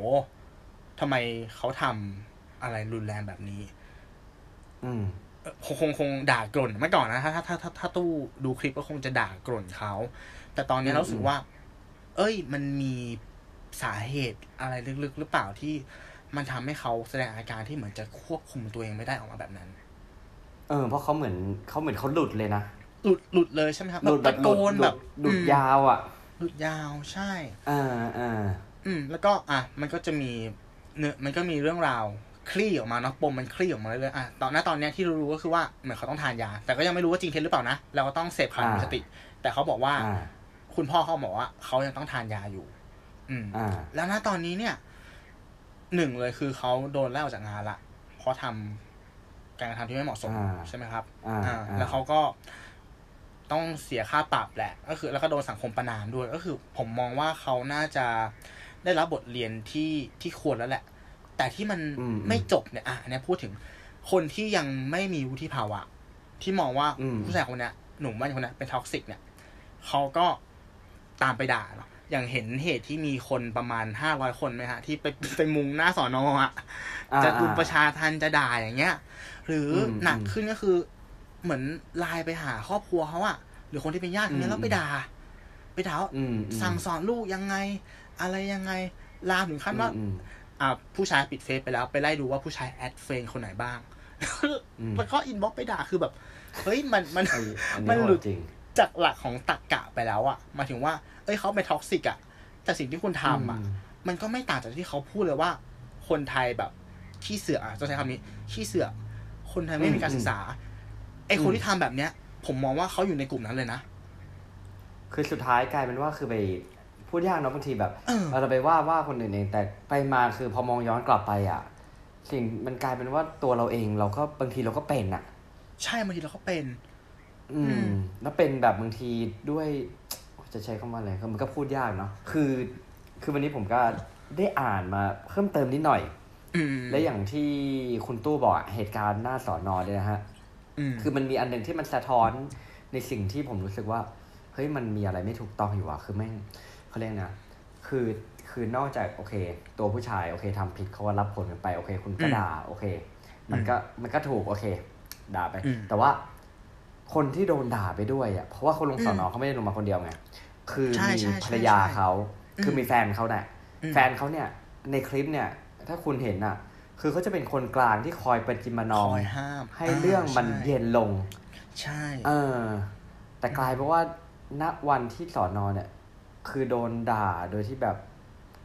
ทำไมเขาทำอะไรรุนแรงแบบนี้ อืมเอ่อคงคงคงด่ากล่นเมื่อก่อนนะถ้าถ้าถ้าถ้าถ้าตู้ดูคลิปก็คงจะด่ากล่นเขา แต่ตอนนี้อืมเรารู้สึกว่า เอ้ย มันมีสาเหตุอะไรลึกๆ หรือเปล่าที่มันทำให้เขาแสดงอาการที่เหมือนจะควบคุมตัวเองไม่ได้ออกมาแบบนั้น เออ เพราะเขาเหมือนเขาเหมือนเขาหลุดเลยนะ หลุดหลุดเลยใช่ไหมครับหลุดแบบตะโกนหลุดแบบหลุดอืมยาวอะ หลุดยาวใช่อ่าอ่า อืม แล้วก็อะมันก็จะมีเนื้อมันก็มีเรื่องราวคลี่ออกมาเนาะปมมันคลี่ออกมาเรื่อยๆอะตอนนั้นตอนเนี้ยที่รู้ๆก็คือว่าเหมือนเขาต้องทานยา แต่ก็ยังไม่รู้ว่าจริงเท็จหรือเปล่านะเราก็ต้องเสพข่าวมีสติ แต่เขาบอกว่าอ่าคุณพ่อเขาบอกว่าเขายังต้องทานยาอยู่ อืมอ่าแล้วณตอนนี้เนี่ยหนึ่งเลยคือเขาโดนไล่ออกจากงานละเพราะทำการกระทำที่ไม่เหมาะสมอ่าใช่ไหมครับอ่าอ่าอ่า แล้วเขาก็ต้องเสียค่าปรับแหละ ก็คือ แล้วก็โดนสังคมประนามด้วย ก็คือ ผมมองว่าเขาน่าจะ ได้รับบทเรียนที่ที่ควรแล้วแหละ แต่ที่มันอืมไม่จบเนี่ยอะอันเนี้ยพูดถึงคนที่ยังไม่มีวุฒิภาวะ ที่มองว่าอืมผู้ชายคนเนี้ยหนุ่มว่าคนเนี้ยเป็น toxic เนี่ยเขาก็ตามไปด่าเนาะอย่างเห็นเหตุที่มีคนประมาณห้าร้อยคนไหมฮะ ที่ไปไปมุงหน้าสอนออะอ่าจะดูอ่าประชาทัณฑ์จะด่าอย่างเงี้ย หรืออมหนักอืมขึ้นก็คือ เหมือนไลน์ไปหาครอบครัวเขาอะหรือคนที่เป็นญาติเขาเนี่ยอืมแล้วไปด่าไปด่าว่าอืมอืมสั่งสอนลูกยังไง อะไรยังไงลามถึงขั้นว่าอืมอ่าผู้ชายปิดเฟซไปแล้วไปไล่ดูว่าผู้ชาย add friend คนไหนบ้างอืมแล้วก็ inbox ไปด่าคือแบบ เฮ้ยมันมันไอ้อันมันี้นโหหลุดจริงจากหลักของตรรกะไปแล้วอะหมายถึงว่า เอ้ยเขาเป็น toxic อะแต่สิ่งที่คุณทำอะอืมมันก็ไม่ต่างจากที่เขาพูดเลยว่า คนไทยแบบขี้เสือกอะจะใช้คำนี้ขี้เสือกคนไทยไม่มีการศึกษาไอ้คนที่ทำแบบเนี้ย ผมมองว่าเขาอยู่ในกลุ่มนั้นเลยนะ คือสุดท้ายกลายเป็นว่าคือไป พูดยากเนาะบางทีแบบเออเราไปว่าว่าคนอื่นเองแต่ไปมาคือพอมองย้อนกลับไปอะ สิ่งมันกลายเป็นว่าตัวเราเองเราก็บางทีเราก็เป็นอะ ใช่บางทีเราก็เป็น อือืมมแล้วเป็นแบบบางทีด้วยจะใช้คำว่าอะไรก็มันก็พูดยากเนาะคือ คือวันนี้ผมก็ได้อ่านมาเพิ่มเติมนิดหน่อยอืมและอย่างที่คุณตู้บอกอะเหตุการณ์หน้าสอนอเนี่ยนะฮะอืมคือมันมีอันหนึ่งที่มันสะท้อนในสิ่งที่ผมรู้สึกว่าเฮ้ยมันมีอะไรไม่ถูกต้องอยู่อะคือแม่ง เขาเรียกนะ คือคือนอกจากโอเค ตัวผู้ชายโอเคทำผิดเขาก็รับผลกันไปโอเค คุณก็ด่าโอเค มันก็มันก็ถูกโอเค ด่าไปอืมแต่ว่าคนที่โดนด่าไปด้วยอะเพราะว่าคนลงสอนออืมเขาไม่ได้ลงมาคนเดียวไงคือใช่มีใช่ภรรยาใช่เขาอืมคือมีแฟนเขาเนี่ยอืมแฟนเขาเนี่ยในคลิปเนี่ย ถ้าคุณเห็นอะ คือเขาจะเป็นคนกลางที่คอยประจิมานอคมอยห้ามให้เรื่องมันใช่เย็นลง ใช่ เออ แต่กลายเป็นว่าณวันที่สอนอเนี่ย คือโดนด่าโดยที่แบบ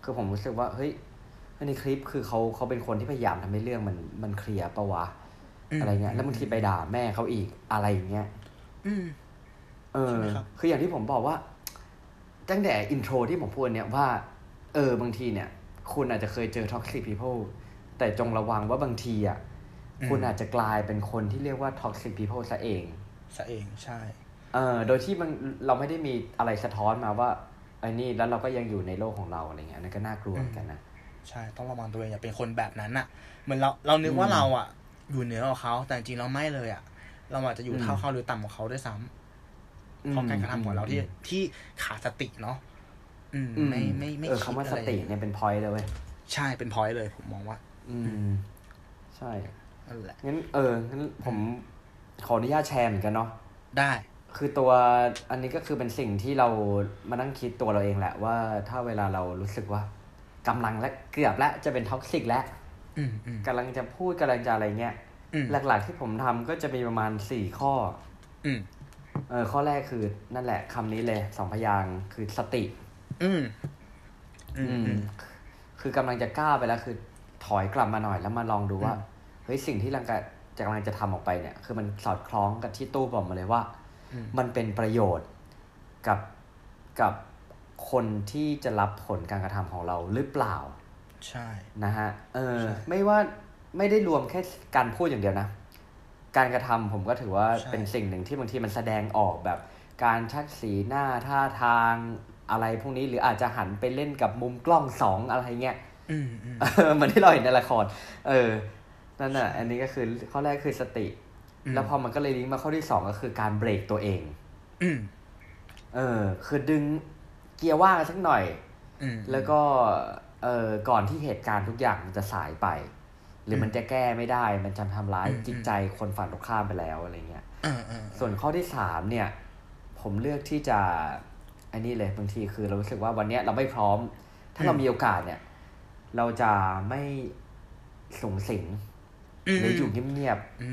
คือผมรู้สึกว่า เฮ้ยในคลิปคือเขาเขาเป็นคนที่พยายามทำให้เรื่องมันมันเคลียร์ปะวะมอะไรเงี้ย แล้วบางทีไปด่าแม่เขาอีกอะไรอย่างเงี้ยอืมเออใช่ไหมครับคืออย่างที่ผมบอกว่า ตั้งแต่อินโทรที่ผมพูดเนี่ยว่า เออบางทีเนี่ย คุณอาจจะเคยเจอ toxic people แต่จงระวังว่าบางทีอะคุณอาจจะกลายเป็นคนที่เรียกว่า toxic people ซะเองซะเองใช่ เออ โดยที่มันเราไม่ได้มีอะไรสะท้อนมาว่า ไอ้นี่แล้วเราก็ยังอยู่ในโลกของเราอะไรเงี้ยอันนั่นก็น่ากลัวเหมือนกันนะใช่ต้องระวังตัวเองอย่าเป็นคนแบบนั้นอะเหมือนเราเรานึกว่าอืมเราอะอยู่เหนือกว่าเขาแต่จริงๆเราไม่เลยอะเราอาจจะอยู่อืมเท่าเขาหรือต่ำกว่าเขาด้วยซ้ำเพราะการกระทำของเราที่ที่ขาดสติเนาะอืมอืมไม่ไม่ไม่เออคิดคำว่าอะไรสติเนี่ยเป็น point เลยเว้ยใช่เป็น point เลย ผมมองว่า อืม ใช่นั่นแหละงั้นเอองั้นผมขออนุญาตแชร์เหมือนกันเนาะได้ คือตัวอันนี้ก็คือเป็นสิ่งที่เรามานั่งคิดตัวเราเองแหละว่าถ้าเวลาเรารู้สึกว่ากำลังและเกือบและจะเป็น toxic แล้วอืมอืมกำลังจะพูดกำลังจะอะไรเงี้ยอืมหลักๆที่ผมทำก็จะมีประมาณสี่ข้ออืมเออข้อแรกคือนั่นแหละคำนี้เลยสองพยางค์คือสติ อืมอืมอืมคือกำลังจะก้าวไปแล้วคือ ถอยกลับมาหน่อยแล้วมาลองดูว่าอืมเฮ้ยสิ่งที่เราจะกำลังจะทำออกไปเนี่ย คือมันสอดคล้องกับที่ตู้บอกมาเลยว่าอื มมันเป็นประโยชน์กับกับคนที่จะรับผลการกระทำของเราหรือเปล่า ใช่นะฮะเออใช่ไม่ว่าไม่ได้รวมแค่การพูดอย่างเดียวนะ การกระทำผมก็ถือว่าใช่เป็นสิ่งหนึ่งที่บางทีมันแสดงออกแบบ การชักสีหน้าท่าทางอะไรพวกนี้หรืออาจจะหันไปเล่นกับมุมกล้องสองอะไรเงี้ยอืมอืมเออเหมือนที่เราเห็นในละคร เออ นั่นน่ะ อันนี้ก็คือข้อแรกคือสติอืม แล้วพอมันก็เลยลิงก์มาข้อที่สองก็คือการเบรกตัวเองอืมเออ คือดึงเกียร์ว่างสักหน่อยอืมแล้วก็ เออก่อนที่เหตุการณ์ทุกอย่างมันจะสายไป หรือมันจะแก้ไม่ได้ มันจะทำร้ายอืมจิตใจคนฝั่งตรงข้ามไปแล้วอะไรเงี้ยเออเออส่วนข้อที่สามเนี่ย ผมเลือกที่จะอันนี้เลยบางทีคือเรารู้สึกว่าวันเนี้ยเราไม่พร้อม ถ้าเรามีโอกาสเนี่ย เราจะไม่สูงสิงอืม หรืออยู่เงียบอื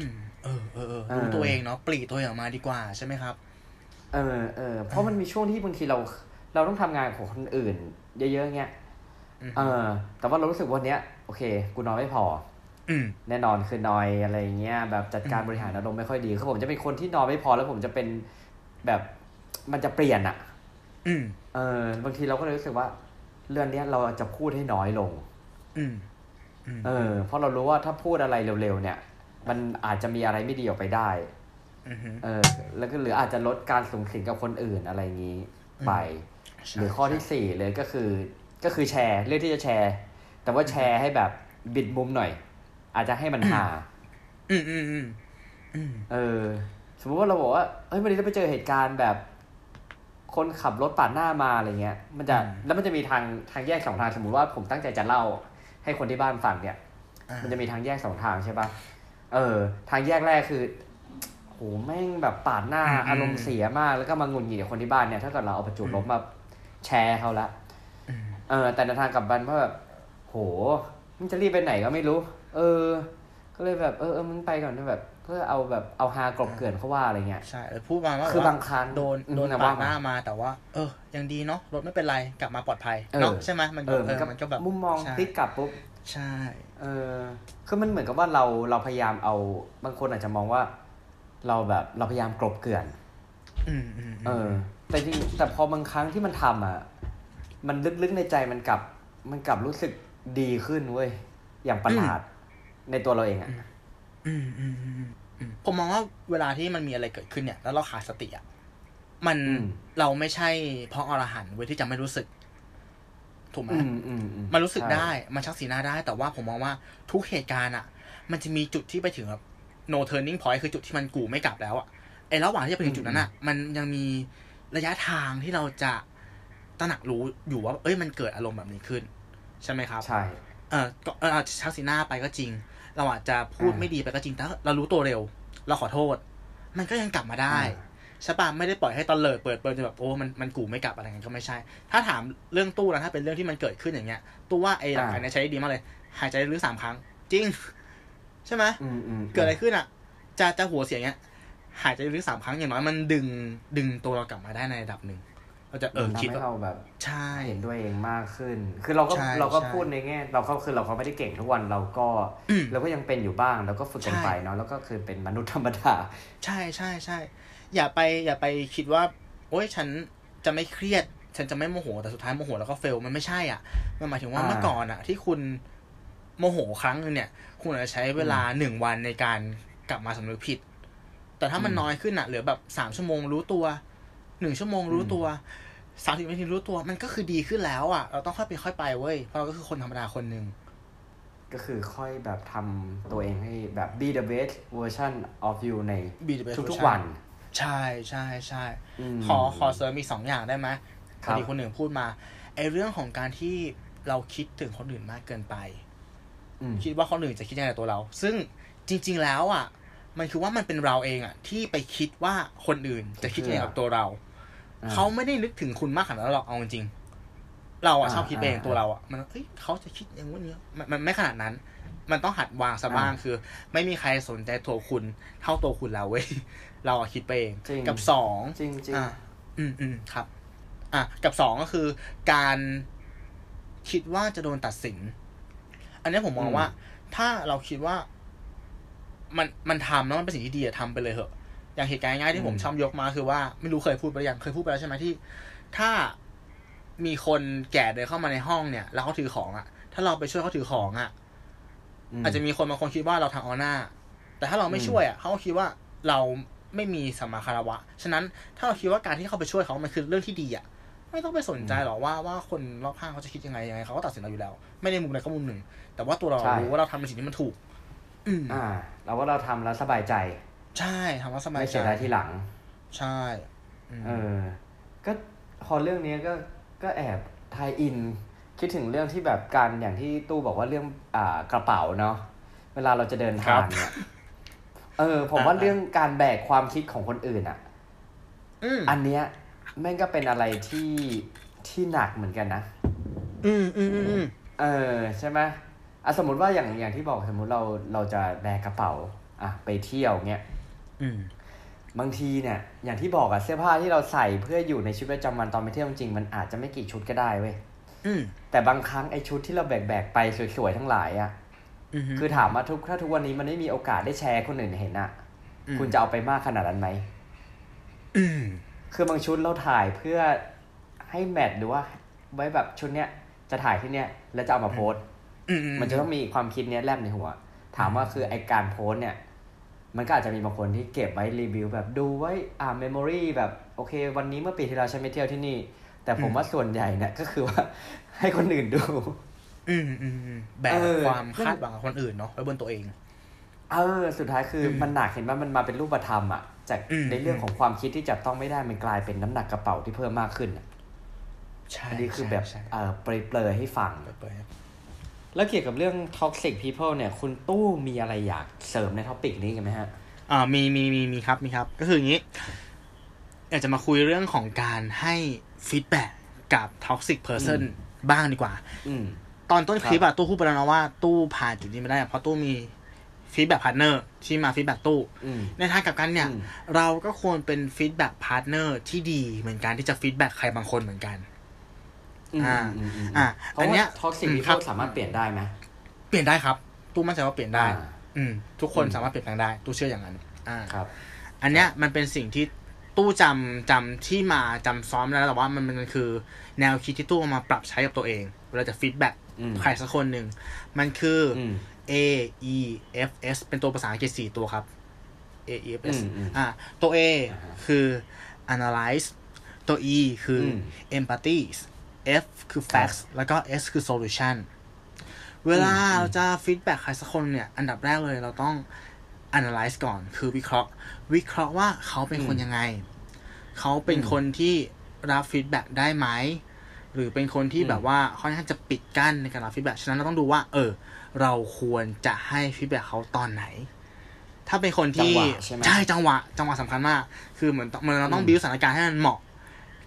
มเออเออเออเออรู้ตัวเองเนาะปลีกตัวเองออกมาดีกว่าใช่ไหมครับๆเออเออเพราะมันมีช่วงที่บางทีเรา เราต้องทำงานของคนอื่น เยอะๆเงี้ยอืมเออ แต่ว่าเรารู้สึกวันเนี้ยโอเค กูนอนไม่พออืมแน่นอนคือนอยอะไรเงี้ยแบบจัดการบริหารอารมณ์ไม่ค่อยดีคือผมจะเป็นคนที่นอนไม่พอแล้วผมจะเป็นแบบมันจะเปลี่ยนอะอืมเออบางทีเราก็เลยรู้สึกว่า เรื่องเนี้ยเราจะพูดให้น้อยลง อืมอืม เออ เพราะเรารู้ว่าถ้าพูดอะไรเร็วๆเนี่ย มันอาจจะมีอะไรไม่ดีออกไปได้อืมฮึเออ แล้วก็หรืออาจจะลดการสูงสิงกับคนอื่นอะไรอย่างนี้ไปใช่หรือข้อที่สี่เลยก็คือ ก็คือแชร์เรื่องที่จะแชร์ แต่ว่าแชร์ให้แบบบิดมุมหน่อย อาจจะให้มันหาอืมอืมอืมอืมเออ สมมติว่าเราบอกว่าเฮ้ยวันนี้เราไปเจอเหตุการณ์แบบ คนขับรถปาดหน้ามาอะไรเงี้ย มันจะแล้วมันจะมีทางทางแยกสองทางสมมติว่าผมตั้งใจจะเล่า ให้คนที่บ้านฟังเนี่ยอ่ามันจะมีทางแยกสองทางใช่ปะเออ ทางแยกแรกคือโหแม่งแบบปาดหน้าอารมณ์เสียมากแล้วก็มาหงุนหงิดกับคนที่บ้านเนี่ยถ้าเกิดเราเอาประจุลบมาแชร์เขาละอืมเออ แต่ในทางกลับบันว่าแบบโหมึงจะรีบไปไหนก็ไม่รู้ เออ ก็เลยแบบเออเออมึงไปก่อนนะแบบ เพื่อเอาแบบเอาฮากลบเกลื่อนเขาว่าอะไรเงี้ยใช่แล้วพูดมาว่าคือบางครั้งโดนอืมโดนนะปาว่าดหน้ามาแต่ว่า เออ ยังดีเนาะรถไม่เป็นไรกลับมาปลอดภัยเออเนาะใช่ไหมมันเอก็อเอมันอก็มันก็แบบมุมมองใช่พลิกกลับปุ๊บใช่เออคือมันเหมือนกับว่าเราเราพยายามเอาบางคนอาจจะมองว่า เราแบบเราพยายามกลบเกลื่อนอืมอืมเออ แต่จริงแต่พอบางครั้งที่มันทำอะมันลึกๆในใจมันกลับ มันกลับรู้สึกดีขึ้นเว้ยอย่างประหลาดในตัวเราเองอะ อืมอืมอืมอืมผมมองว่าเวลาที่มันมีอะไรเกิดขึ้นเนี่ย แล้วเราขาดสติอะมันอืมเราไม่ใช่เพราะอรหันต์เว้ยที่จะไม่รู้สึก ถูกไหมอืมอืมอืมันรู้สึกใช่ได้ มันชักสีหน้าได้ แต่ว่าผมมองว่าทุกเหตุการณ์อะ มันจะมีจุดที่ไปถึงแบบ no turning point คือจุดที่มันกูไม่กลับแล้วอะไอ้ระหว่างที่จะไปถึงจุดนั้นอะ มันยังมีระยะทางที่เราจะตระหนักรู้อยู่ว่า เอ้ยมันเกิดอารมณ์แบบนี้ขึ้น ใช่ไหมครับ ใช่ เออก็เอออาจจะชักสีหน้าไปก็จริง เราอาจจะพูดอ่าไม่ดีไปก็จริงแต่เรารู้ตัวเร็ว เราขอโทษ มันก็ยังกลับมาได้อ่าใช่ปะไม่ได้ปล่อยให้ตอนเลิดเปิดเปิดจนแบบโอ้มันมันกูไม่กลับอะไรเงี้ยก็ไม่ใช่ ถ้าถามเรื่องตู้นะถ้าเป็นเรื่องที่มันเกิดขึ้นอย่างเงี้ยตู้ว่าไอ้หลักการเนี้ยใช้ได้ดีมากเลย หายใจลึกๆสามครั้ง จริง ใช่ไหมอืมอืมเกิดอะไรขึ้นอะ จะจะหัวเสียงเงี้ย หายใจลึกๆสามครั้งอย่างน้อยมันดึงดึงตัวเรากลับมาได้ในระดับหนึ่ง เราจะเออมันคิดทำให้ว่าเราแบบใช่เห็นด้วยเองมากขึ้น คือเราก็ใช่เราก็ใช่พูดในแง่ เราก็คือเราก็ไม่ได้เก่งทุกวันเราก็อืมเราก็ยังเป็นอยู่บ้างเราก็ฝึกกันใช่ไปเนาะแล้วก็คือเป็นมนุษย์ธรรมดาใช่ใช่ใช่อย่าไปอย่าไปคิดว่า โอ๊ยฉันจะไม่เครียด ฉันจะไม่โมโหแต่สุดท้ายโมโหแล้วก็เฟลมันไม่ใช่อะ มันหมายถึงว่าอ่าเมื่อก่อนอะ ที่คุณโมโหครั้งหนึงเนี่ย คุณอาจจะใช้เวลาหนึ่งวันในการกลับมาสำนึกผิด แต่ถ้ามันอืมน้อยขึ้นอะเหลือแบบสามชั่วโมงรู้ตัว หนึ่งชั่วโมงรู้ตัวสามสิบนาทีรู้ตัวมันก็คือดีขึ้นแล้วอะ เราต้องค่อยไปค่อยไปเว้ย เพราะเราก็คือคนธรรมดาคนหนึ่งก็คือค่อยแบบทำตัวเองให้แบบ be the best version of you ใน Be the best ทุก version ๆวัน ใช่ใช่ใช่มขอขอเสริมอีกสองอย่างได้ไหมคพรัอบดีคนหนึ่งพูดมาไอเรื่องของการที่เราคิดถึงคนอื่นมากเกินไปอืมคิดว่าคนอื่นจะคิดยังไงกับตัวเรา ซึ่งจริง ๆแล้วอะ มันคือว่ามันเป็นเราเองอะ ที่ไปคิดว่าคนอื่นจะคิดยังไงกับตัวเราอ่า เขาไม่ได้นึกถึงคุณมากขนาดนั้นหรอกเอาจริงๆเราอะอ่าชอบคิดไปเองอ่าตัวเราอะมันเฮ้ยเขาจะคิดอย่างนี้มันมันไม่ขนาดนั้น มันต้องหัดวางซะบ้างอ่าคือ ไม่มีใครสนใจตัวคุณเท่าตัวคุณเราเว้ยเราอะคิดไปเองจริงกับสองจริงจริงอะอืมอืมครับ อะกับสองก็คือ การคิดว่าจะโดนตัดสิน อันนี้ผมมองว่า ถ้าเราคิดว่า มันมันทำแล้วมันเป็นสิ่งที่ดีอะทำไปเลยเหอะ อย่างเหตุการณ์ง่ายๆที่ผมชอบยกมาคือว่าไม่รู้เคยพูดไปหรือยังเคยพูดไปแล้วใช่ไหมที่ ถ้ามีคนแก่เดินเข้ามาในห้องเนี่ย แล้วเขาถือของอะถ้าเราไปช่วยเขาถือของอะอาจจะมีคนบางคนคิดว่าเราทางออหน้า แต่ถ้าเราไม่อืมช่วยอะเขาก็คิดว่าเราไม่มีสัมมาคารวะ ฉะนั้นถ้าเราคิดว่าการที่เข้าไปช่วยเขามันคือเรื่องที่ดีอะ ไม่ต้องไปสนใจหรอกว่าว่าคนรอบข้างเขาจะคิดยังไงยังไงเขาก็ตัดสินเราอยู่แล้ว ไม่ได้มุมใดก็มุมหนึ่ง แต่ว่าตัวเราใช่รู้ว่าเราทำในสิ่งที่มันถูก อืมอ่า เราว่าเราทำแล้วสบายใจ ใช่ทำว่าสบายไม่ใจเสียดายทีหลัง ใช่อืมเออ ก็พอเรื่องนี้ก็ก็แอบทายอิน คิดถึงเรื่องที่แบบการอย่างที่ตู้บอกว่าเรื่องอ่ากระเป๋าเนาะเวลาเราจะเดินทางเนี่ยเออ ผมว่าเรื่องการแบกความคิดของคนอื่นอะอืมอันเนี้ยแม่งก็เป็นอะไรที่ที่หนักเหมือนกันนะ อืมอืมอืมอืมเออใช่ไหมอะสมมติว่าอย่างอย่างที่บอกสมมุติเราเราจะแบกกระเป๋า อะไปเที่ยวเงี้ยอืม บางทีเนี่ย อย่างที่บอกอะเสื้อผ้าที่เราใส่เพื่ออยู่ในชีวิตประจำวันตอนไปเที่ยวจริงๆมันอาจจะไม่กี่ชุดก็ได้เว้ยอืมแต่บางครั้งไอชุดที่เราแบกๆไปสวยๆทั้งหลายอะอืมคือถามว่าทุกถ้าทุกวันนี้มันไม่มีโอกาสได้แชร์ให้คนอื่นเห็นอะอืมคุณจะเอาไปมากขนาดนั้นไหมอืมคือบางชุดเราถ่ายเพื่อให้ match หรือว่า ไว้แบบชุดเนี้ยจะถ่ายที่เนี้ยแล้วจะเอามาโพสต์อืมมันจะต้องมีความคิดเนี้ยแวบในหัว ถามว่าคือไอการโพสต์เนี่ย มันก็อาจจะมีบางคนที่เก็บไว้รีวิวแบบดูไว้อ่า memory แบบโอเค วันนี้เมื่อปีที่แล้วฉันไปเที่ยวที่นี่ แต่ผมว่าส่วนใหญ่เนี่ยก็คือว่าให้คนอื่นดู อืมอืมอืมแบกเออความคาดหวังของคนอื่นเนาะไว้บนตัวเอง เออ สุดท้ายคืออืมมันหนักเห็นว่ามันมาเป็นรูปธรรมอะจากอืมในเรื่องของความคิดที่จับต้องไม่ได้มันกลายเป็นน้ำหนักกระเป๋าที่เพิ่มมากขึ้นอะใช่อันนี้คือแบบใช่เออเปรยๆให้ฟังใช่เปรยๆ แล้วเกี่ยวกับเรื่อง toxic people เนี่ย คุณตู้มีอะไรอยากเสริมใน topic นี้กันไหมฮะอ่ามีมีมีมีครับมีครับ ก็คืออย่างนี้อยากจะมาคุยเรื่องของการให้ feedback กับ toxic person บ้างดีกว่า อืมตอนต้นคลิปอะตู้พูดไปแล้วนะว่าตู้ผ่านจุดนี้มาได้ เพราะตู้มี feedback partner ที่มา feedback ตู้อืมในทางกลับกันเนี่ยอืมเราก็ควรเป็น feedback partner ที่ดีเหมือนกันที่จะ feedback ใครบางคนเหมือนกัน อ่าอืมอืมอ่าเพราะอันเนี้ยว่า toxic อืมครับ people สามารถเปลี่ยนได้ไหมเปลี่ยนได้ครับ ตู้มั่นใจว่าเปลี่ยนได้อ่าอืม ทุกคนอืมสามารถเปลี่ยนแปลงได้ ตู้เชื่ออย่างนั้น อ่าครับ อันเนี้ยมันเป็นสิ่งที่ตู้จำจำที่มาจำซ้อมแล้วแต่ว่ามันมันคือ แนวคิดที่ตู้เอามาปรับใช้กับตัวเองเวลาจะฟีดแบ็กอืมใครสักคนหนึ่งมันคือออืม A E F S เป็นตัวภาษาอังกฤษสี่ตัวครับ A E F S อืมอืมอ่าตัว A อ่าฮะคือ analyze ตัว E คืออม empathy F คือ facts แล้วก็ S คือ solution เวลาอืมเราจะ feedback ใครสักคนเนี่ย อันดับแรกเลยเราต้อง analyze ก่อน คือวิเคราะห์ วิเคราะห์ว่าเขาเป็นคนยังไง เขาเป็นคนที่รับ feedback ได้ไหม หรือเป็นคนที่อืมแบบว่าค่อนข้างจะปิดกั้นในการรับ feedback ฉะนั้นเราต้องดูว่า เออ เราควรจะให้ feedback เขาตอนไหน ถ้าเป็นคนที่จังหวะใช่ไหมจังหวะ จังหวะสำคัญมาก คือเหมือนต้องเหมือนเราต้องอืมบิวสถานการณ์ให้มันเหมาะ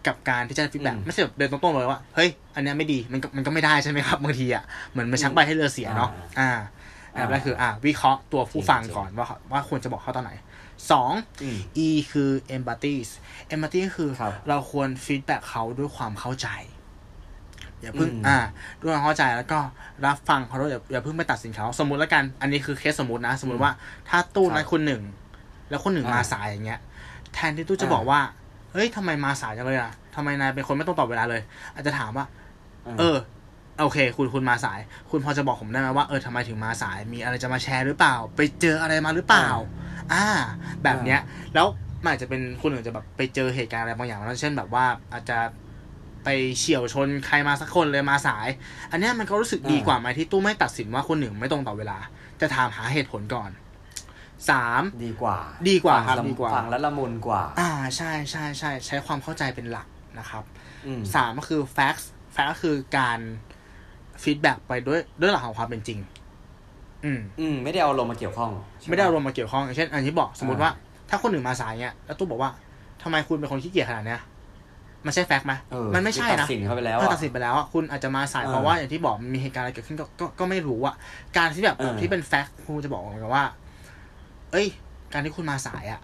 กับการที่จะ feedback อืมไม่ใช่แบบเดินตรงๆเลยว่าเฮ้ยอันเนี้ยไม่ดีมันก็มันก็ไม่ได้ใช่ไหมครับบางทีอะเหมือนมันชักใบให้เรือเสียเนาะอ่าอันดับแรกคืออ่าวิเคราะห์ตัวผู้ฟังก่อนว่าว่าควรจะบอกเขาตอนไหนสองอืม E คือ empathy empathy ก็คือครับเราควร feedback เขาด้วยความเข้าใจอย่าเพิ่งอืมอ่า ด้วยความเข้าใจแล้วก็รับฟังเขาด้วยอย่าอย่าเพิ่งไปตัดสินเขาสมมุติแล้วกัน อันนี้คือเคสสมมตินะ สมมติว่าถ้าตู้นั้นคุณหนึ่ง แล้วคนหนึ่งอ่ามมาสายอย่างเงี้ย แทนที่ตู้จะอ่าบอกว่า เฮ้ยทำไมมาสายจังเลยอะทำไมนายเป็นคนไม่ตรงต่อเวลาเลย อาจจะถามว่า เออโอเค คุณคุณมาสาย คุณพอจะบอกผมได้ไหมว่าเออทำไมถึงมาสาย มีอะไรจะมาแชร์หรือเปล่า ไปเจออะไรมาหรือเปล่า อ่า แบบเนี้ย แล้วมันอาจจะเป็นคนอื่นจะแบบไปเจอเหตุการณ์อะไรบางอย่างแล้วเช่นแบบว่าอาจจะไปเฉี่ยวชนใครมาสักคนเลยมาสาย อันเนี้ยมันก็รู้สึกดีกว่าไหมที่ตู้ไม่ตัดสินว่าคนหนึ่งไม่ตรงต่อเวลา จะถามหาเหตุผลก่อน สามดีกว่า ดีกว่าฟังครับละดีกว่าฟังแล้วละมุนกว่า อ่าใช่ใช่ใช่ใช้ความเข้าใจเป็นหลักนะครับอืมสามก็คือ facts fact ก็คือการ feedback ไปด้วยด้วยหลักของความเป็นจริง อืม อืม ไม่ได้เอาอารมณ์มาเกี่ยวข้องใช่ไหม ไม่ได้เอารมณ์มาเกี่ยวข้องอย่างเช่น อันที่บอกสมมติอ่าว่า ถ้าคนหนึ่งมาสายเนี้ยแล้วตู้บอกว่าทำไมคุณเป็นคนขี้เกียจขนาดเนี้ยมันใช่ fact ไหมเออมันไม่ใช่นะ คือตัดสินเขาไปแล้วเอออะตัดสินไปแล้วอะคุณอาจจะมาสายอ่าเพราะว่าอย่างที่บอกมันมีเหตุการณ์อะไรเกิดขึ้นก็ก็ก็ไม่รู้อะการที่แบบเออที่เป็นแฟกต์คุณจะบอกเหมือนกันว่า เอ้ย การที่คุณมาสายอะ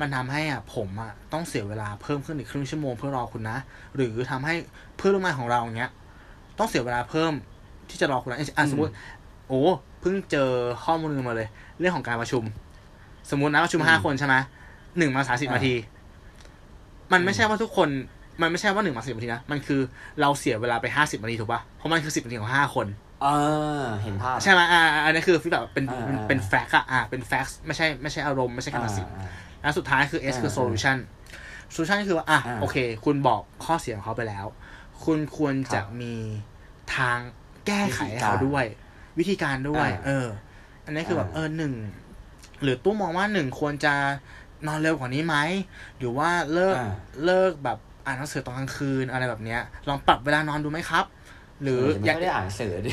มันทำให้อะผมอะต้องเสียเวลาเพิ่มขึ้นอีกครึ่งชั่วโมงเพื่อรอคุณนะ หรือทำให้เพื่อนร่วมงานของเราอย่างเงี้ย ต้องเสียเวลาเพิ่มที่จะรอคุณนะอะสมมติ โอ้เพิ่งเจอข้อมูลหนึงมาเลย เรื่องของการประชุม สมมตินะประชุมอืมห้าคนใช่ไหมหนึ่งมาสายสิบอ่านาที มันไม่ใช่ว่าทุกคนมันไม่ใช่ว่าหนึ่งมาสิบนาทีนะ มันคือเราเสียเวลาไปห้าสิบนาทีถูกปะเพราะมันคือสิบนาทีของห้าคน เออ เห็นภาพ ใช่ไหมอ่าอ่าอันนี้คือฟีดแบบเป็นอ่าเป็นอ่าเป็นแฟกต์อะอ่าเป็นแฟกต์ไม่ใช่ไม่ใช่อารมณ์ไม่ใช่การตัดสินอ่าแล้วสุดท้ายคือ S คืออ่า solution solution คือว่าอะอ่าโอเค คุณบอกข้อเสียของเขาไปแล้ว คุณควรจะครับมีทางแก้ไขให้วิธีการเขาด้วย วิธีการด้วยอ่าเออ อันนี้คือแบบอ่าเออหนึ่งหรือตู้มองว่าหนึ่งควรจะนอนเร็วกว่านี้ไหมหรือว่าเลิกอ่าเลิกแบบอ่านหนังสือตอนกลางคืนอะไรแบบเนี้ย ลองปรับเวลานอนดูไหมครับ หรือเอออยากไม่ได้อ่านหนังสือดิ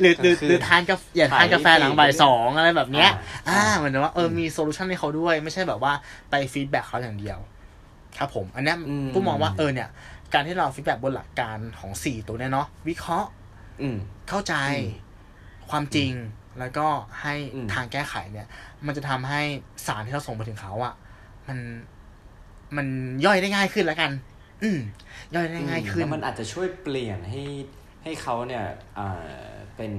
หรือหรือก็คือหรือทานกาแฟอย่าทานกาแฟหลังบ่ายสองอะไรแบบเนี้ย อ่าอ่าเหมือนว่าเอออมมี solution ให้เขาด้วย ไม่ใช่แบบว่าไป feedback เขาอย่างเดียว ครับผม อันเนี้ยอืมตู้มองว่าเออเนี่ย การที่เรา feedback บนหลักการของสี่ตัวเนี้ยเนาะวิเคราะห์อืมเข้าใจอืมความจริงแล้วก็ให้อืมทางแก้ไขเนี่ย มันจะทำให้สารที่เราส่งไปถึงเขาอะมันมันย่อยได้ง่ายขึ้นแล้วกัน อืมย่อยได้ง่ายขึ้นแล้วมันอาจจะช่วยเปลี่ยนให้ ให้เขาเนี่ยอ่าเป็น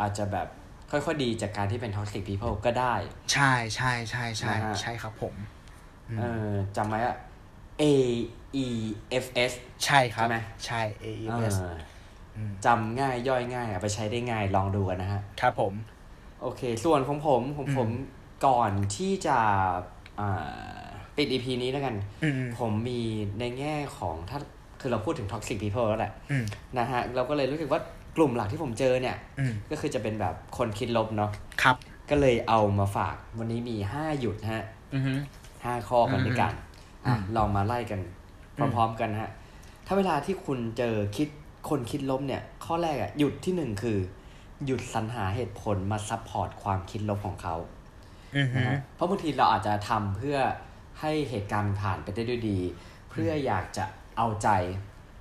อาจจะแบบค่อยๆดีจากการที่เป็น toxic people ก็ได้ ใช่ใช่ใช่ใช่นะฮะใช่ครับผมอืมเออจำไว้อะ A E F S ใช่ครับใช่ไหมใช่เอ AES อจำง่ายย่อยง่ายเอาไปใช้ได้ง่ายลองดูกันนะฮะ ครับผม โอเค ส่วนของผมของผมก่อนที่จะอ่าปิด EP นี้แล้วกันอืมผมมีในแง่ของถ้า คือเราพูดถึง toxic people แล้วแหละอืมนะฮะเราก็เลยรู้สึกว่ากลุ่มหลักที่ผมเจอเนี่ยอืมก็คือจะเป็นแบบคนคิดลบเนาะครับ ก็เลยเอามาฝากวันนี้มีห้าหยุดฮะอือฮึห้าข้อกันด้วยกันอะอืมลองมาไล่กัน พร้อมๆกันฮะ ถ้าเวลาที่คุณเจอคิดคนคิดลบเนี่ย ข้อแรกอะหยุดที่หนึ่งคือ หยุดสรรหาเหตุผลมา support ความคิดลบของเขาอือฮึนะฮะเพราะบางทีเราอาจจะทำเพื่อให้เหตุการณ์มันผ่านไปได้ด้วยดี เพื่ออยากจะ เอาใจ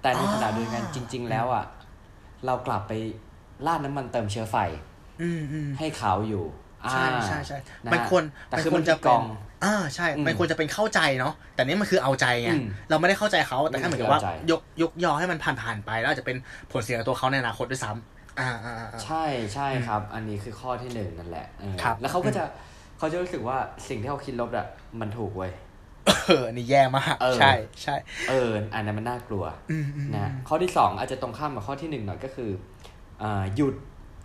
แต่ในขณะเดียวกันจริง ๆ แล้วอะเรากลับไปราดน้ำมันเติมเชื้อไฟอืมอืมให้เขาอยู่ใช่อ่าใช่ใช่นะมันควรแต่มันคือควมัรนจะกเป็อนงอ่าใช่อืมมันควรจะเป็นเข้าใจเนาะแต่นี่มันคือเอาใจไงอืมเราไม่ได้เข้าใจเขาแต่แค่เหมือนกับว่ามันคือเอาใจยกยกยอให้มันผ่านผ่านๆไป แล้วอาจจะเป็นผลเสียกับตัวเขาในอนาคตด้วยซ้ำอ่าอ่าอ่าอ่าใช่ใช่ครับ อันนี้คือข้อที่หนึ่งนั่นแหละเออครับแล้วเขาก็จะเขาจะรู้สึกว่าสิ่งที่เขาคิดลบอะมันถูกเว้ยเอออันนี้แย่มากเออใช่ใช่เอออันนั้นมันน่ากลัวอืมอืมนะข้อที่สองอาจจะตรงข้ามกับข้อที่หนึ่งหน่อยก็คืออ่าหยุด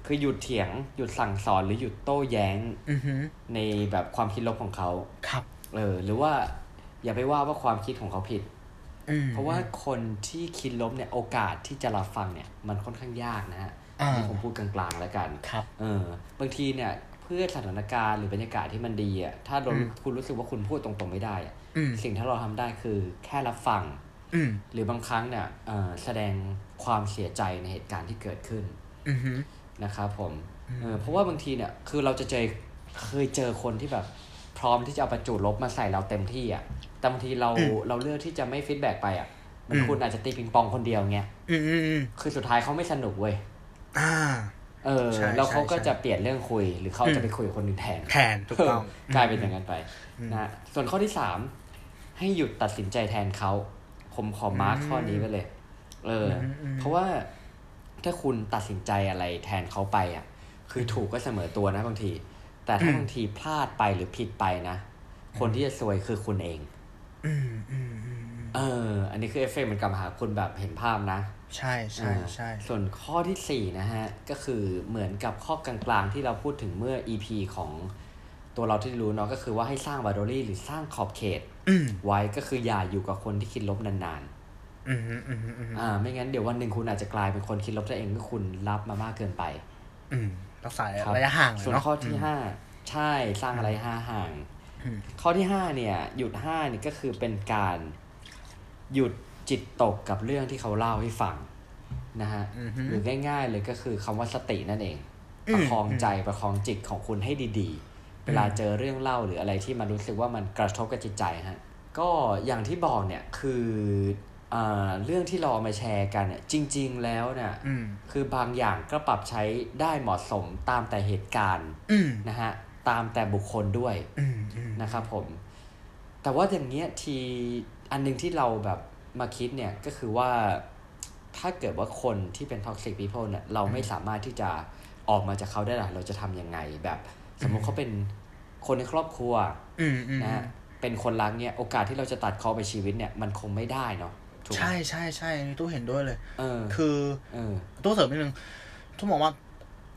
คือหยุดเถียงหยุดสั่งสอนหรือหยุดโต้แย้งอือฮึในแบบความคิดลบของเขาครับ เออ หรือว่า อย่าไปว่าว่าความคิดของเขาผิดอืมเพราะว่าคนที่คิดลบเนี่ยโอกาสที่จะรับฟังเนี่ย มันค่อนข้างยากนะฮะอ่านี่ผมพูดกลางๆแล้วกันครับ เออ บางทีเนี่ย เพื่อสถานการณ์หรือบรรยากาศที่มันดีอะถ้าเราอืมคุณรู้สึกว่าคุณพูดตรงๆไม่ได้อะอืม สิ่งที่เราทำได้คือแค่รับฟังอืมหรือบางครั้งเนี่ยเอ่อแสดงความเสียใจในเหตุการณ์ที่เกิดขึ้นอือฮึนะครับผมเออเพราะว่าบางทีเนี่ยคือเราจะเจอเคยเจอคนที่แบบ พร้อมที่จะเอาประจุลบมาใส่เราเต็มที่อะแต่บางทีเราเราเลือกที่จะไม่ฟีดแบ็กไปอะมันคุณอาจจะตีปิงปองคนเดียวเงี้ยอืมอืมอืมคือสุดท้ายเขาไม่สนุกเว้ยอ่าเออใช่แล้วเขาก็ใช่จะเปลี่ยนเรื่องคุย หรือเขาอืมจะไปคุยกับคนอื่นแทน แทนถูกต้องกลายเป็นอย่างนั้นไปนะฮะส่วนข้อที่สาม ให้หยุดตัดสินใจแทนเขา ผมขอ mark ข้อนี้ไว้เลย เอออมอืมเพราะว่าถ้าคุณตัดสินใจอะไรแทนเขาไปอะ คือถูกก็เสมอตัวนะบางที แต่ถ้าอืมบางทีพลาดไปหรือผิดไปนะ คนที่จะซวยคือคุณเองอืมอืมอืมอืมเออ อันนี้คือเอฟเฟกต์มันกลับมาหาคุณแบบเห็นภาพนะ ใช่ใช่ใช่อ่าส่วนข้อที่สี่นะฮะ ก็คือเหมือนกับข้อกลางๆที่เราพูดถึงเมื่อ EP ของตัวเราที่รู้เนาะก็คือว่าให้สร้างบา u รี่หรือสร้างขอบเขตอืม ไว้ก็คืออย่าอยู่กับคนที่คิดลบนานอืมอืมอืมอืมๆอ่า ไม่งั้นเดี๋ยววันหนึ่งคุณอาจจะกลายเป็นคนคิดลบตัวเองเมื่อคุณรับมามากเกินไป อืมรักษาครับระยะห่างเลยส่วนเนาะข้อที่ห้าใช่สร้างอะไรห้าห่างอืมข้อที่ห้าเนี่ย หยุดห้านี่ก็คือเป็นการหยุดจิตตกกับเรื่องที่เขาเล่าให้ฟังนะฮะอือฮึหรือง่าย ๆ เลยก็คือคำว่าสตินั่นเองอืมประคองใจประคองจิตของคุณให้ดี ๆ เวลาเจอเรื่องเล่าหรืออะไรที่มันรู้สึกว่ามันกระทบกับจิตใจฮะก็อย่างที่บอกเนี่ยคืออ่าเรื่องที่เราเอามาแชร์กันเนี่ยจริง ๆ แล้วเนี่ยอืมคือบางอย่างก็ปรับใช้ได้เหมาะสมตามแต่เหตุการณ์อืมนะฮะตามแต่บุคคลด้วยอืมอืมนะครับผม แต่ว่าอย่างเงี้ยทีอันหนึงที่เราแบบมาคิดเนี่ยก็คือว่าถ้าเกิดว่าคนที่เป็น toxic people เนี่ยเราไม่สามารถที่จะออกมาจากเขาได้หรอเราจะทำยังไงแบบ สมมุติเขาเป็นคนในครอบครัวอืมอืมนะฮะเป็นคนรักเนี่ยโอกาสที่เราจะตัดเขาไปชีวิตเนี่ยมันคงไม่ได้เนาะถูกไหมใช่ใช่ใช่อันนี้ตู้เห็นด้วยเลยเออคือเออตู้เสริมนิดนึงทุกมองว่า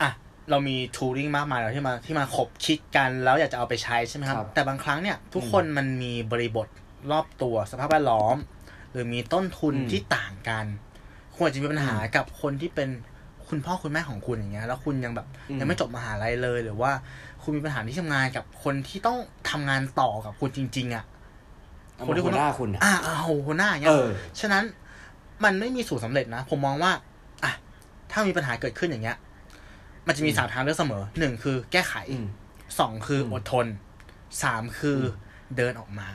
อะเรามีทูริงมากมายแล้วที่มาที่มาขบคิดกันแล้วอยากจะเอาไปใช้ใช่ไหมครับครับแต่บางครั้งเนี่ย ทุกคนมันมีบริบทรอบตัวสภาพแวดล้อม หรือมีต้นทุนอืมที่ต่างกันคุณอาจจะมีปัญหากับคนที่เป็นคุณพ่อคุณแม่ของคุณอย่างเงี้ย แล้วคุณยังแบบอืมยังไม่จบมหาลัยเลยหรือว่า คุณมีปัญหาที่ทำงานกับคนที่ต้องทำงานต่อกับคุณจริง ๆ อะเอาคนที่มาคุณหัวหน้าคุณอะอ่าเอาหัวหน้าอย่างเงี้เอยอฉะนั้นมันไม่มีสูตรสำเร็จนะ ผมมองว่า อะ ถ้ามีปัญหาเกิดขึ้นอย่างเงี้ย มันจะมีอืมสามทางเลือกเสมอหนึ่งคือแก้ไขอืมสองคืออมอดทนสามคืออมเดินออกมา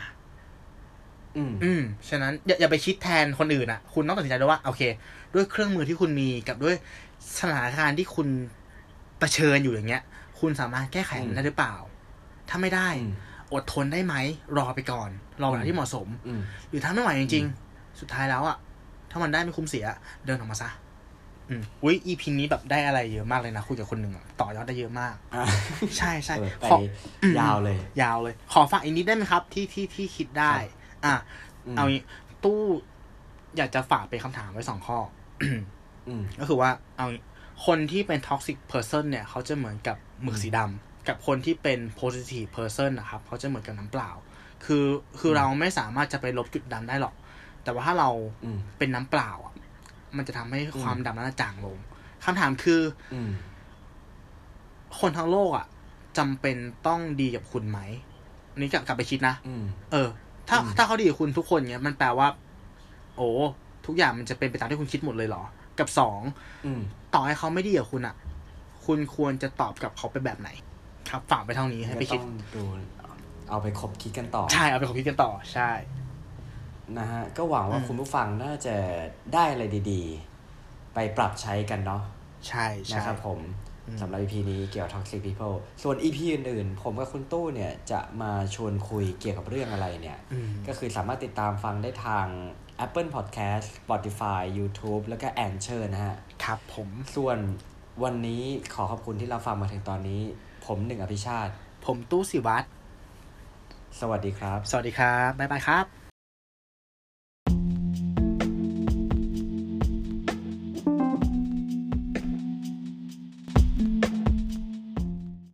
อืมอืมฉะนั้นอย่าอย่าไปคิดแทนคนอื่นอะ คุณต้องตัดสินใจด้วยว่า โอเค ด้วยเครื่องมือที่คุณมีกับด้วยสถานการณ์ที่คุณเผชิญอยู่อย่างเงี้ย คุณสามารถแก้ไขอืมัมนได้หรือเปล่า ถ้าไม่ได้อืมอดทนได้ไหม รอไปก่อน รอเวลาที่เหมาะสมอืมหรือถ้าไม่ไหวจริง ๆ สุดท้ายแล้วอะถ้ามันได้ไม่คุ้มเสีย เดินออกมาซะอืมอุ้ยอีพีนี้แบบได้อะไรเยอะมากเลยนะคุยกับคนหนึ่งอะต่อยอดได้เยอะมากอะใช่ใช่เออไปขออืมยาวเลย ยาวเลย ขอฝากอีกนิดได้ไหมครับ ที่ที่ที่คิดได้ อะมเอางี้ตู้อยากจะฝากเป็นคำถามไว้สองข้ออืมก็คือว่า เอางี้ คนที่เป็น toxic person เนี่ยเขาจะเหมือนกับหมึกสีดำกับคนที่เป็น positive person นะครับเขาจะเหมือนกับน้ำเปล่า คือคือมเราไม่สามารถจะไปลบจุดดำได้หรอก แต่ว่าถ้าเราอืมเป็นน้ำเปล่าอะมันจะทำให้อืมความดำนั้นจางลงคำถามคืออืมคนทั้งโลกอะจำเป็นต้องดีกับคุณไหมอันนี้กลับกลับไปคิดนะอืมเออ ถ้าอืมถ้าเขาดีกับคุณทุกคนเนี้ยมันแปลว่า โอ้ทุกอย่างมันจะเป็นไปตามที่คุณคิดหมดเลยเหรอ กับสองอืมต่อให้เขาไม่ดีกับคุณอะคุณควรจะตอบกับเขาไปแบบไหน ครับฝากไปเท่านี้ให้ไปก็คิต้ดองดูเอาไปคบคิดกันต่อ ใช่เอาไปขอคิดกันต่อใช่ นะฮะ ก็หวังว่าอืมคุณผู้ฟังน่าจะได้อะไรดีๆ ไปปรับใช้กันเนาะใช่ใช่นะครับผมอืมสำหรับ EP นี้เกี่ยวกับ Toxic People ส่วน EP อื่นๆ ผมกับคุณตู้เนี่ย จะมาชวนคุยเกี่ยวกับเรื่องอะไรเนี่ยอืมก็คือสามารถติดตามฟังได้ทาง Apple Podcast Spotify YouTube แล้วก็ a n c h o r นะฮะ ครับผม ส่วนวันนี้ขอขอบคุณที่รับฟังมาถึงตอนนี้ ผมหนึ่งอภิชาติ ผมตู้สิวัตรสวัสดีครับ สวัสดีครับ บ๊ายบายครับ